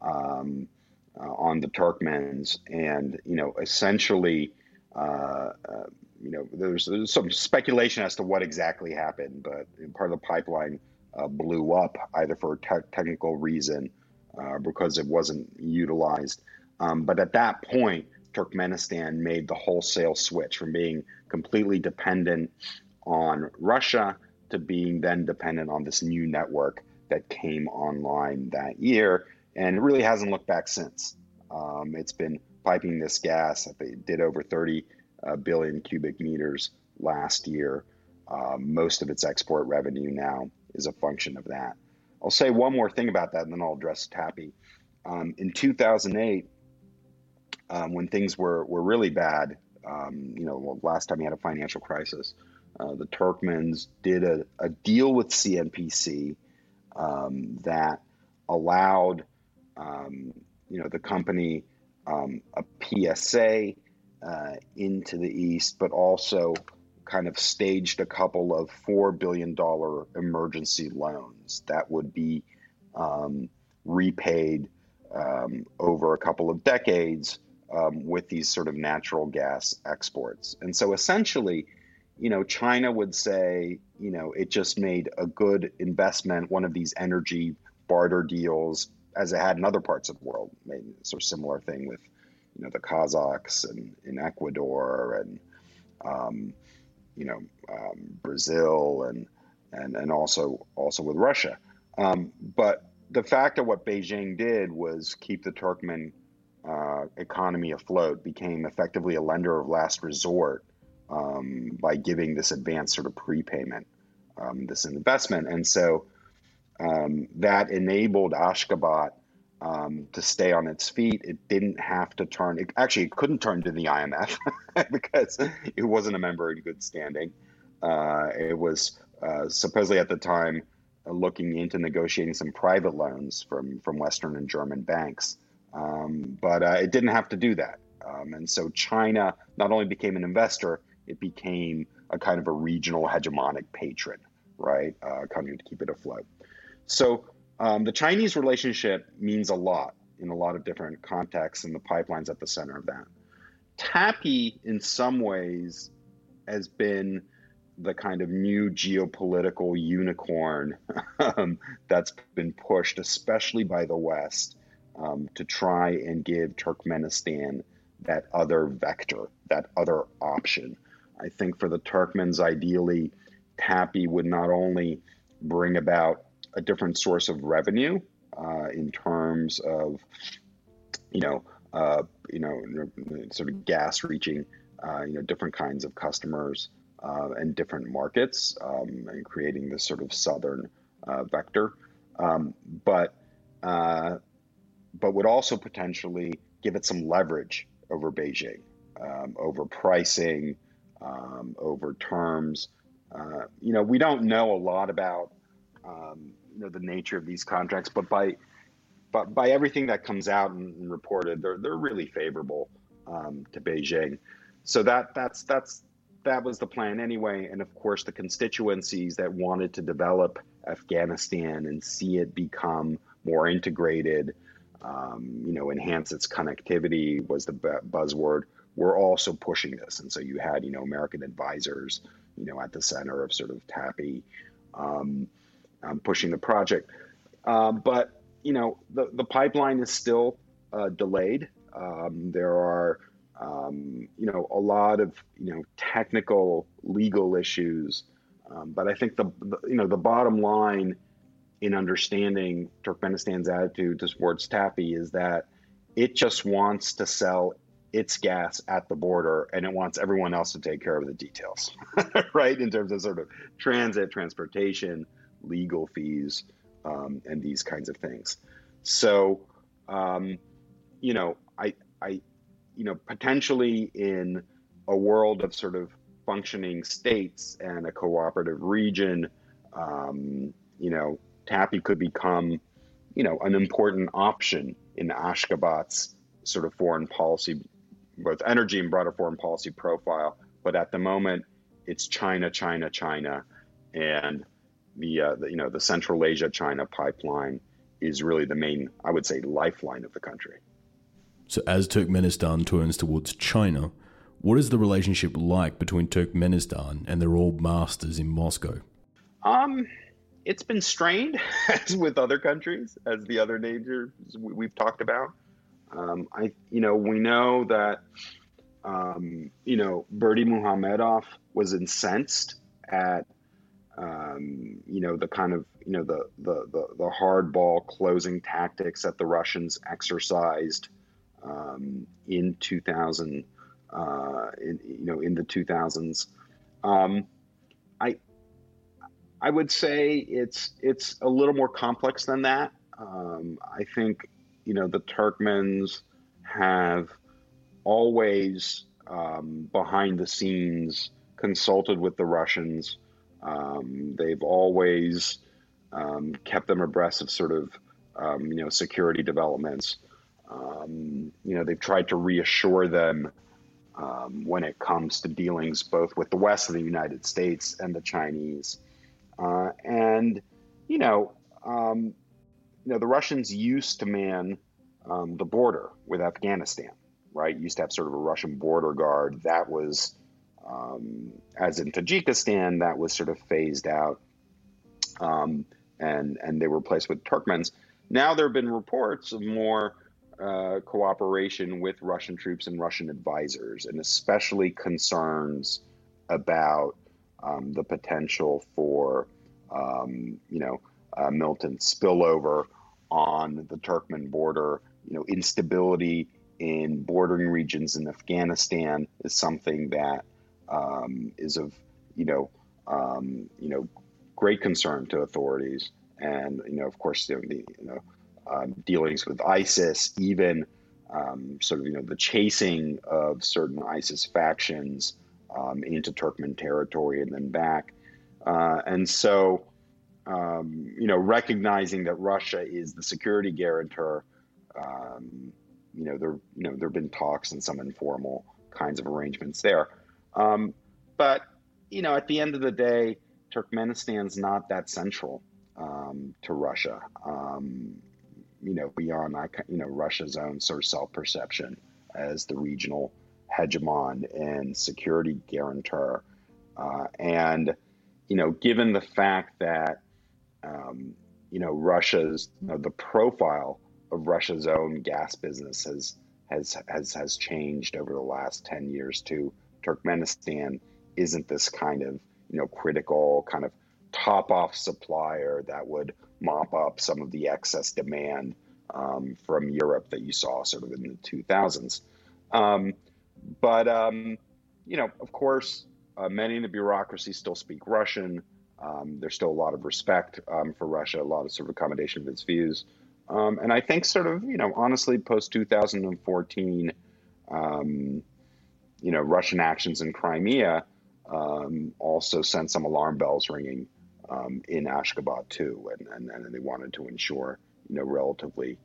um, uh, on the Turkmens, and you know essentially. Uh, uh, you know, there's, there's, some speculation as to what exactly happened, but part of the pipeline uh, blew up either for a te- technical reason uh, because it wasn't utilized. Um, but at that point, Turkmenistan made the wholesale switch from being completely dependent on Russia to being then dependent on this new network that came online that year. And it really hasn't looked back since. Um, it's been piping this gas. They did over 30 uh, billion cubic meters last year. Um, most of its export revenue now is a function of that. I'll say one more thing about that, and then I'll address TAPI. Um, in 2008, um, when things were, were really bad, um, you know, well, last time we had a financial crisis, uh, the Turkmens did a, a deal with CNPC um, that allowed, um, you know, the company um, a PSA uh, into the east, but also kind of staged a couple of $4 billion emergency loans that would be um, repaid um, over a couple of decades um, with these sort of natural gas exports. And so essentially, you know, China would say, you know, it just made a good investment, one of these energy barter deals, as it had in other parts of the world. Maybe sort of similar thing with, you know, the Kazakhs and in Ecuador and, um, you know um, Brazil and and and also also with Russia. Um, but the fact of what Beijing did was keep the Turkmen uh, economy afloat, became effectively a lender of last resort um, by giving this advanced sort of prepayment, um, this investment, and so um, that enabled Ashgabat um, to stay on its feet. It didn't have to turn. It actually it couldn't turn to the IMF because it wasn't a member in good standing. Uh, it was uh, supposedly at the time uh, looking into negotiating some private loans from from Western and German banks, um, but uh, it didn't have to do that. Um, and so China not only became an investor, it became a kind of a regional hegemonic patron, right? Uh, country to keep it afloat. So um, the Chinese relationship means a lot in a lot of different contexts, and the pipeline's at the center of that. TAPI, in some ways, has been the kind of new geopolitical unicorn um, that's been pushed, especially by the West, um, to try and give Turkmenistan that other vector, that other option. I think for the Turkmens, ideally, TAPI would not only bring about a different source of revenue uh, in terms of, you know, uh, you know, sort of gas reaching, uh, you know, different kinds of customers uh, and different markets, um, and creating this sort of southern uh, vector, um, but uh, but would also potentially give it some leverage over Beijing, um, over pricing, um, over terms. you know, we don't know a lot about um, you know the nature of these contracts, but by but by everything that comes out and, reported, they're they're really favorable um, to Beijing. So that that's that's that was the plan anyway. And of course, the constituencies that wanted to develop Afghanistan and see it become more integrated um, you know, enhance its connectivity was the buzzword. We're also pushing this, and so you had, you know, American advisors, you know, at the center of sort of TAPI um, um, pushing the project. Um, but you know, the the pipeline is still uh, delayed. Um, there are, um, you know, a lot of you know technical legal issues. but I think the, the you know the bottom line in understanding Turkmenistan's attitude towards TAPI is that it just wants to sell its gas at the border and it wants everyone else to take care of the details, right? In terms of sort of transit, transportation, legal fees, um, and these kinds of things. So, um, you know, I, I, you know, potentially in a world of sort of functioning states and a cooperative region, um, you know, TAPI could become, you know, an important option in Ashgabat's sort of foreign policy, both energy and broader foreign policy profile. But at the moment, it's China, China, China, and the, uh, the you know the Central Asia China pipeline is really the main, I would say, lifeline of the country. So as Turkmenistan turns towards China, what is the relationship like between Turkmenistan and their old masters in Moscow? Um, it's been strained, as with other countries, as the other neighbors we've talked about. Um, I, you know, we know that, um, you know, Berdimuhamedov was incensed at, um, you know, the kind of, you know, the the the, the hardball closing tactics that the Russians exercised um, in 2000, uh, in, you know, in the 2000s. Um, I I would say it's it's a little more complex than that. Um, I think you know the Turkmens have always um, behind the scenes consulted with the Russians. Um, they've always um, kept them abreast of sort of um, you know security developments. Um, you know they've tried to reassure them when it comes to dealings both with the West of the United States and the Chinese. Uh, and, you know, um, you know, the Russians used to man um, the border with Afghanistan, right? Used to have sort of a Russian border guard that was, um, as in Tajikistan, that was sort of phased out, um, and and they were replaced with Turkmens. Now there have been reports of more uh, cooperation with Russian troops and Russian advisors, and especially concerns about um, the potential for, um, you know, uh, militant spillover on the Turkmen border. You know, instability in bordering regions in Afghanistan is something that um, is of, you know, um, you know, great concern to authorities, and you know, of course, the, you know, um, dealings with ISIS, even um, sort of, you know, the chasing of certain ISIS factions um, into Turkmen territory and then back. Uh, and so, um, you know, recognizing that Russia is the security guarantor, you know, there, you know, there have been talks and some informal kinds of arrangements there. Um, but, you know, at the end of the day, Turkmenistan's not that central um, to Russia. Um, you know, beyond you know Russia's own sort of self-perception as the regional hegemon and security guarantor. Uh, and, you know, given the fact that, um, you know, Russia's, you know, the profile of Russia's own gas business has, has, has, has changed over the last 10 years to Turkmenistan isn't this kind of, you know, critical kind of top off supplier that would mop up some of the excess demand um, from Europe that you saw sort of in the 2000s. Um, but um, you know, of course, uh, many in the bureaucracy still speak Russian. Um, there's still a lot of respect um, for Russia, a lot of sort of accommodation of its views. Um, and I think, sort of, you know, honestly, post 2014, um, you know, Russian actions in Crimea um, also sent some alarm bells ringing in Ashgabat too, and, and, and they wanted to ensure, you know, relatively,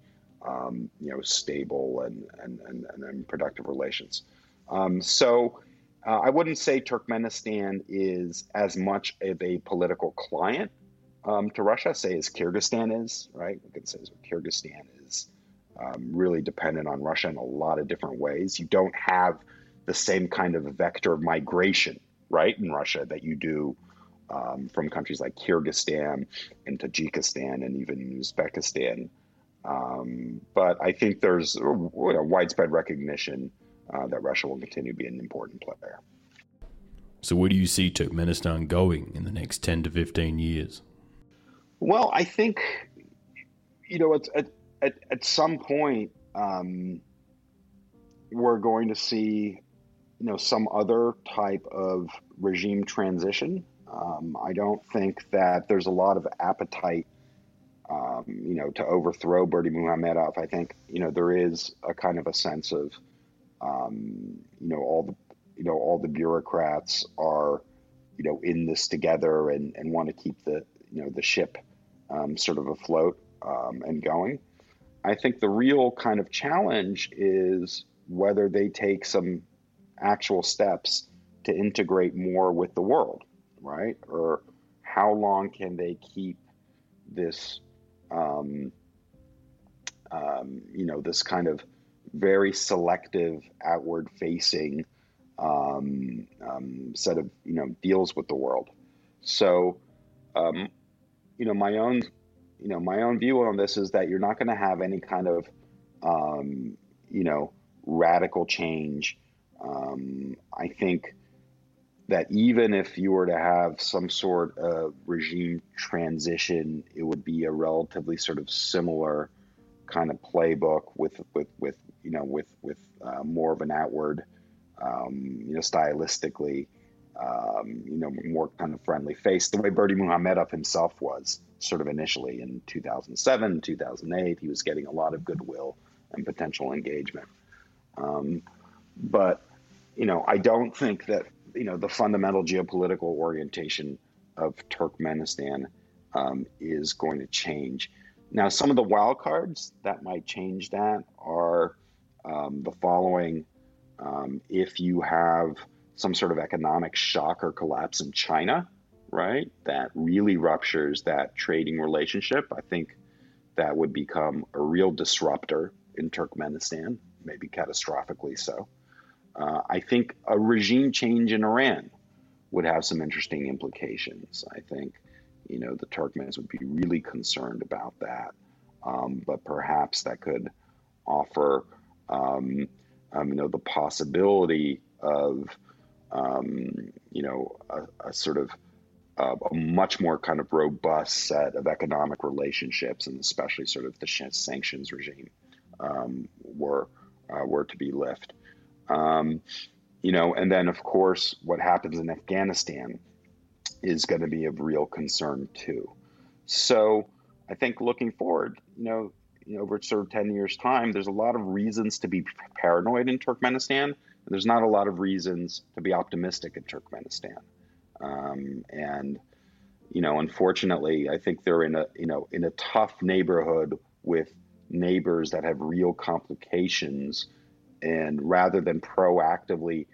you know, stable and and, and, and productive relations. Um, so uh, I wouldn't say Turkmenistan is as much of a political client um, to Russia, say as Kyrgyzstan is, right? We could say as Kyrgyzstan is um, really dependent on Russia in a lot of different ways. You don't have the same kind of vector of migration, right, in Russia that you do um, from countries like Kyrgyzstan and Tajikistan and even Uzbekistan. Um, but I think there's know, widespread recognition uh, that Russia will continue to be an important player. So, where do you see Turkmenistan going in the next 10 to 15 years? Well, I think, you know, at, at, at, at some point, um, we're going to see, you know, some other type of regime transition. Um, I don't think that there's a lot of appetite, um, you know, to overthrow Berdimuhamedov. I think, you know, there is a kind of a sense of, um, you know, all the you know all the bureaucrats are you know in this together and, and want to keep the you know the ship um, sort of afloat um, and going. I think the real kind of challenge is whether they take some actual steps to integrate more with the world, right? Or how long can they keep this, um, um, you know, this kind of very selective, outward facing um, um, set of you know deals with the world. So, um, you know, my own you know my own view on this is that you're not going to have any kind of um, you know radical change. Um, I think that even if you were to have some sort of regime transition, it would be a relatively sort of similar kind of playbook with with with you know with with uh, more of an outward um, you know, stylistically, um, you know, more kind of friendly face, the way Berdimuhamedov himself was sort of initially in 2007, 2008. He was getting a lot of goodwill and potential engagement. Um, but, you know, I don't think that, you know, the fundamental geopolitical orientation of Turkmenistan um, is going to change. Now, some of the wild cards that might change that are um, the following um, if you have some sort of economic shock or collapse in China, right, that really ruptures that trading relationship, I think that would become a real disruptor in Turkmenistan, maybe catastrophically so. Uh, I think a regime change in Iran would have some interesting implications. I think, you know, the Turkmens would be really concerned about that, um, but perhaps that could offer um, um, you know, the possibility of, um, you know, a, a sort of uh, a much more kind of robust set of economic relationships, and especially sort of the sanctions regime um, were uh, were to be lifted. Um, you know, and then of course, what happens in Afghanistan is going to be of real concern too. So, I think looking forward, you know, you know, over sort of 10 years' time, there's a lot of reasons to be paranoid in Turkmenistan. There's not a lot of reasons to be optimistic in Turkmenistan. Um, and, you know, unfortunately, I think they're in a, you know, in a tough neighborhood with neighbors that have real complications. And rather than proactively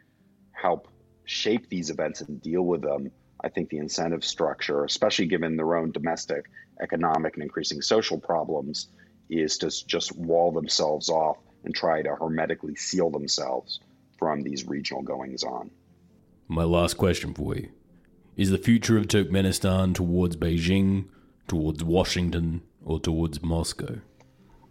help shape these events and deal with them, I think the incentive structure, especially given their own domestic economic and increasing social problems, is to just wall themselves off and try to hermetically seal themselves from these regional goings on. My last question for you Is the future of Turkmenistan towards Beijing, towards Washington, or towards Moscow?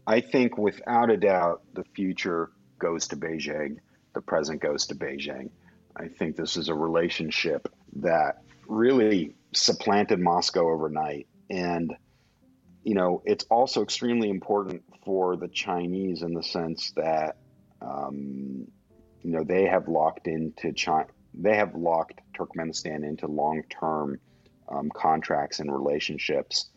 I think without a doubt the future goes to Beijing, the present goes to Beijing. I think this is a relationship that really supplanted Moscow overnight. And you know, it's also extremely important for the Chinese in the sense that, um, you know, they have locked into China, they have locked Turkmenistan into long-term um, contracts and relationships.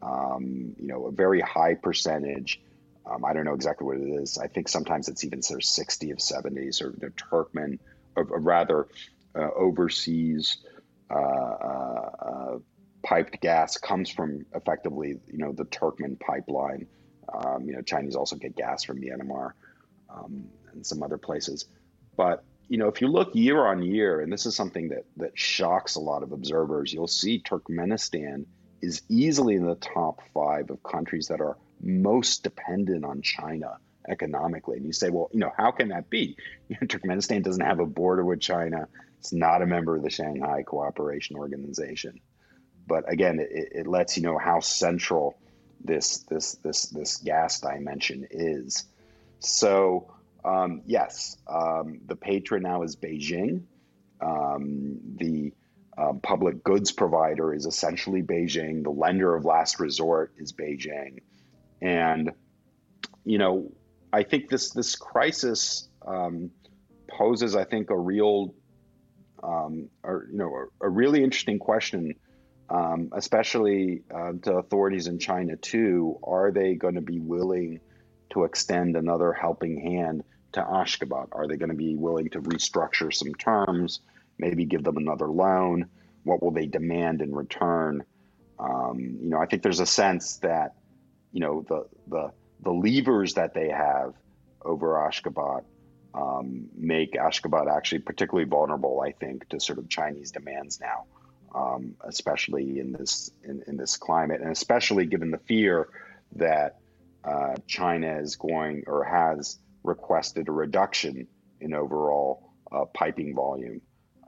Um, you know, a very high percentage. Um, I don't know exactly what it is. I think sometimes it's even sort of 60 of 70s or the Turkmen, or, or rather uh, overseas uh, uh, piped gas comes from effectively, you know, the Turkmen pipeline. Um, you know, Chinese also get gas from Myanmar um, and some other places. But you know, if you look year on year, and this is something that that shocks a lot of observers, you'll see Turkmenistan is easily in the top five of countries that are most dependent on China economically. And you say, well, you know, how can that be? Turkmenistan doesn't have a border with China. It's not a member of the Shanghai Cooperation Organization. But again, it, it lets you know how central this this this this gas dimension is. So um, yes, um, the patron now is Beijing. Um, the um, public goods provider is essentially Beijing. The lender of last resort is Beijing, and you know, I think this this crisis um, poses, I think, a real, um, or you know, a, a, really interesting question, um, especially uh, to authorities in China too. Are they going to be willing to extend another helping hand to Ashgabat? Are they going to be willing to restructure some terms? maybe give them another loan? What will they demand in return? Um, you know, I think there's a sense that, you know, the the the levers that they have over Ashgabat um, make Ashgabat actually particularly vulnerable, I think, to sort of Chinese demands now, um, especially in this in, in, this climate, and especially given the fear that uh, China is going or has requested a reduction in overall uh, piping volume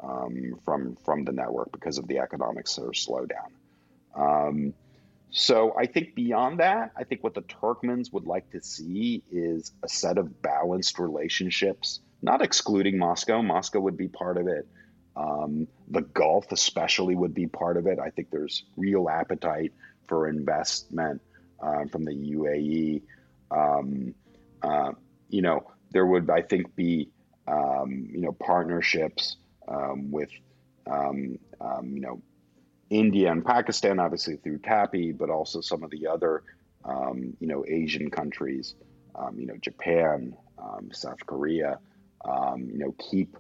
um, from from the network because of the economic sort of slowdown. So I think beyond that, I think what the Turkmens would like to see is a set of balanced relationships, not excluding Moscow. Moscow would be part of it. Um, the Gulf, especially, would be part of it. I think there's real appetite for investment uh, from the UAE. Um, uh, you know, there would, I think, be um, you know partnerships um, with um, um, you know India and Pakistan, obviously through TAPI, but also some of the other um, you know Asian countries, um, you know Japan, South Korea, you know keep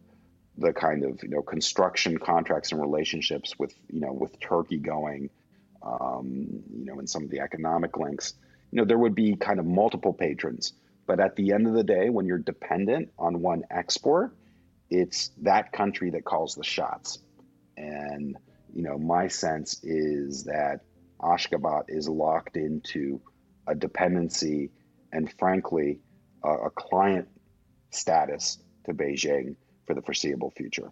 the kind of you know construction contracts and relationships with you know with Turkey going, um, you know, in some of the economic links, you know, there would be kind of multiple patrons. But at the end of the day, when you're dependent on one export, it's that country that calls the shots. And, you know, my sense is that Ashgabat is locked into a dependency and, frankly, a, a client status to Beijing for the foreseeable future.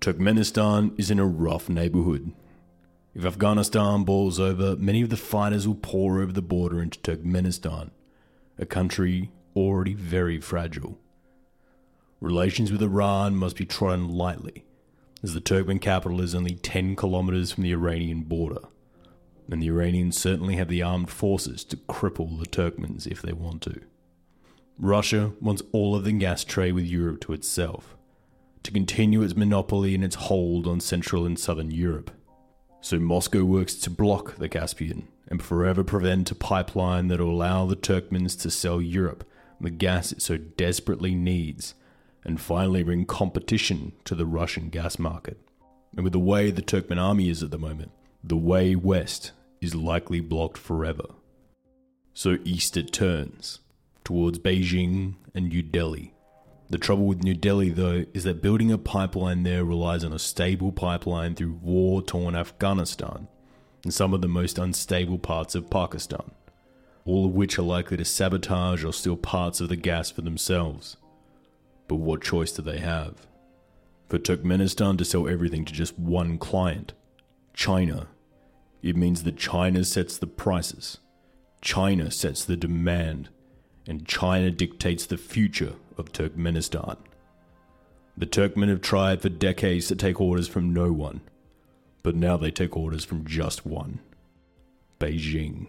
Turkmenistan is in a rough neighborhood. If Afghanistan boils over, many of the fighters will pour over the border into Turkmenistan, a country already very fragile. Relations with Iran must be trodden lightly, as the Turkmen capital is only 10 kilometers from the Iranian border, and the Iranians certainly have the armed forces to cripple the Turkmens if they want to. Russia wants all of the gas trade with Europe to itself, to continue its monopoly and its hold on Central and Southern Europe. So Moscow works to block the Caspian and forever prevent a pipeline that will allow the Turkmens to sell Europe the gas it so desperately needs, and finally bring competition to the Russian gas market. And with the way the Turkmen army is at the moment, the way west is likely blocked forever. So east it turns, towards Beijing and New Delhi. The trouble with New Delhi, though, is that building a pipeline there relies on a stable pipeline through war torn Afghanistan and some of the most unstable parts of Pakistan all of which are likely to sabotage or steal parts of the gas for themselves. But what choice do they have? For Turkmenistan to sell everything to just one client, China, it means that China sets the prices, China sets the demand, and China dictates the future of Turkmenistan. The Turkmen have tried for decades to take orders from no one, but now they take orders from just one Beijing.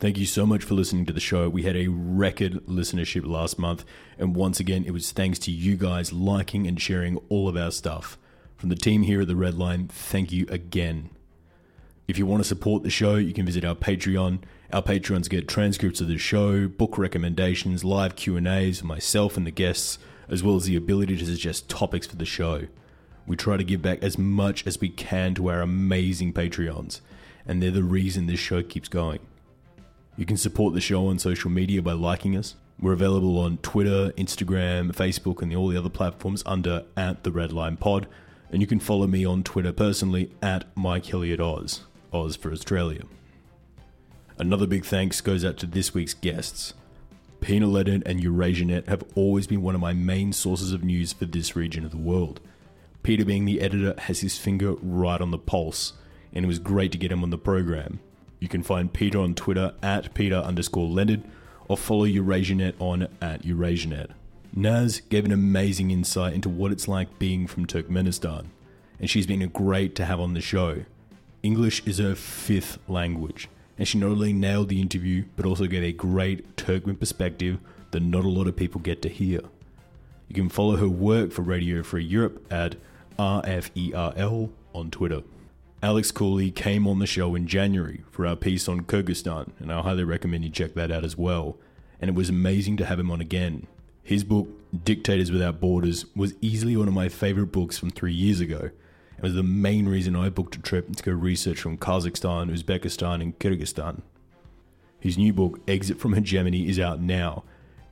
Thank you so much for listening to the show. We had a record listenership last month, and once again, it was thanks to you guys liking and sharing all of our stuff. From the team here at the Red Line, thank you again. If you want to support the show, you can visit our Patreon. Our patrons get transcripts of the show, book recommendations, live Q&As, myself and the guests, as well as the ability to suggest topics for the show. We try to give back as much as we can to our amazing Patreons, and they're the reason this show keeps going. You can support the show on social media by liking us. We're available on Twitter, Instagram, Facebook, and all the other platforms under at the Red Line Pod, And you can follow me on Twitter personally at Mike Hilliard Oz, Oz for Australia. Another big thanks goes out to this week's guests. Leonard and EurasiaNet have always been one of my main sources of news for this region of the world. Peter, being the editor, has his finger right on the pulse, and it was great to get him on the program. You can find Peter on Twitter at Peter underscore Leonard or follow EurasiaNet on at EurasiaNet. Naz gave an amazing insight into what it's like being from Turkmenistan, and she's been a great to have on the show. English is her fifth language, and she not only nailed the interview, but also gave a great Turkmen perspective that not a lot of people get to hear. You can follow her work for Radio Free Europe at RFERL on Twitter. Alex Cooley came on the show in January for our piece on Kyrgyzstan, and I highly recommend you check that out as well. And it was amazing to have him on again. His book, Dictators Without Borders, was easily one of my favorite books from three years ago, and was the main reason I booked a trip to go research from Kazakhstan, Uzbekistan, and Kyrgyzstan. His new book, Exit from Hegemony, is out now,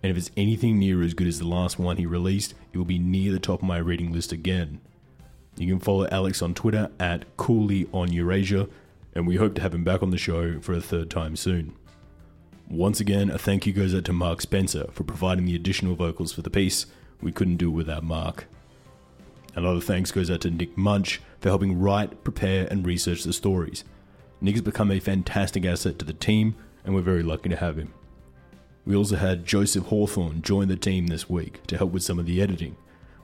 and if it's anything near as good as the last one he released, it will be near the top of my reading list again. You can follow Alex on Twitter at Cooley on Eurasia, and we hope to have him back on the show for a third time soon. Once again, a thank you goes out to Mark Spencer for providing the additional vocals for the piece. We couldn't do it without Mark. Another thanks goes out to Nick Munch for helping write, prepare, and research the stories. Nick has become a fantastic asset to the team, and we're very lucky to have him. We also had Joseph Hawthorne join the team this week to help with some of the editing.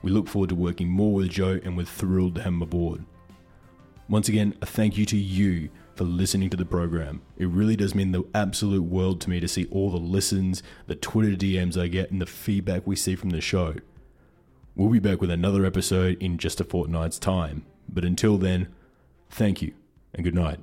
We look forward to working more with Joe and we're thrilled to have him aboard. Once again, a thank you to you for listening to the program. It really does mean the absolute world to me to see all the listens, the Twitter DMs I get, and the feedback we see from the show. We'll be back with another episode in just a fortnight's time. But until then, thank you and good night.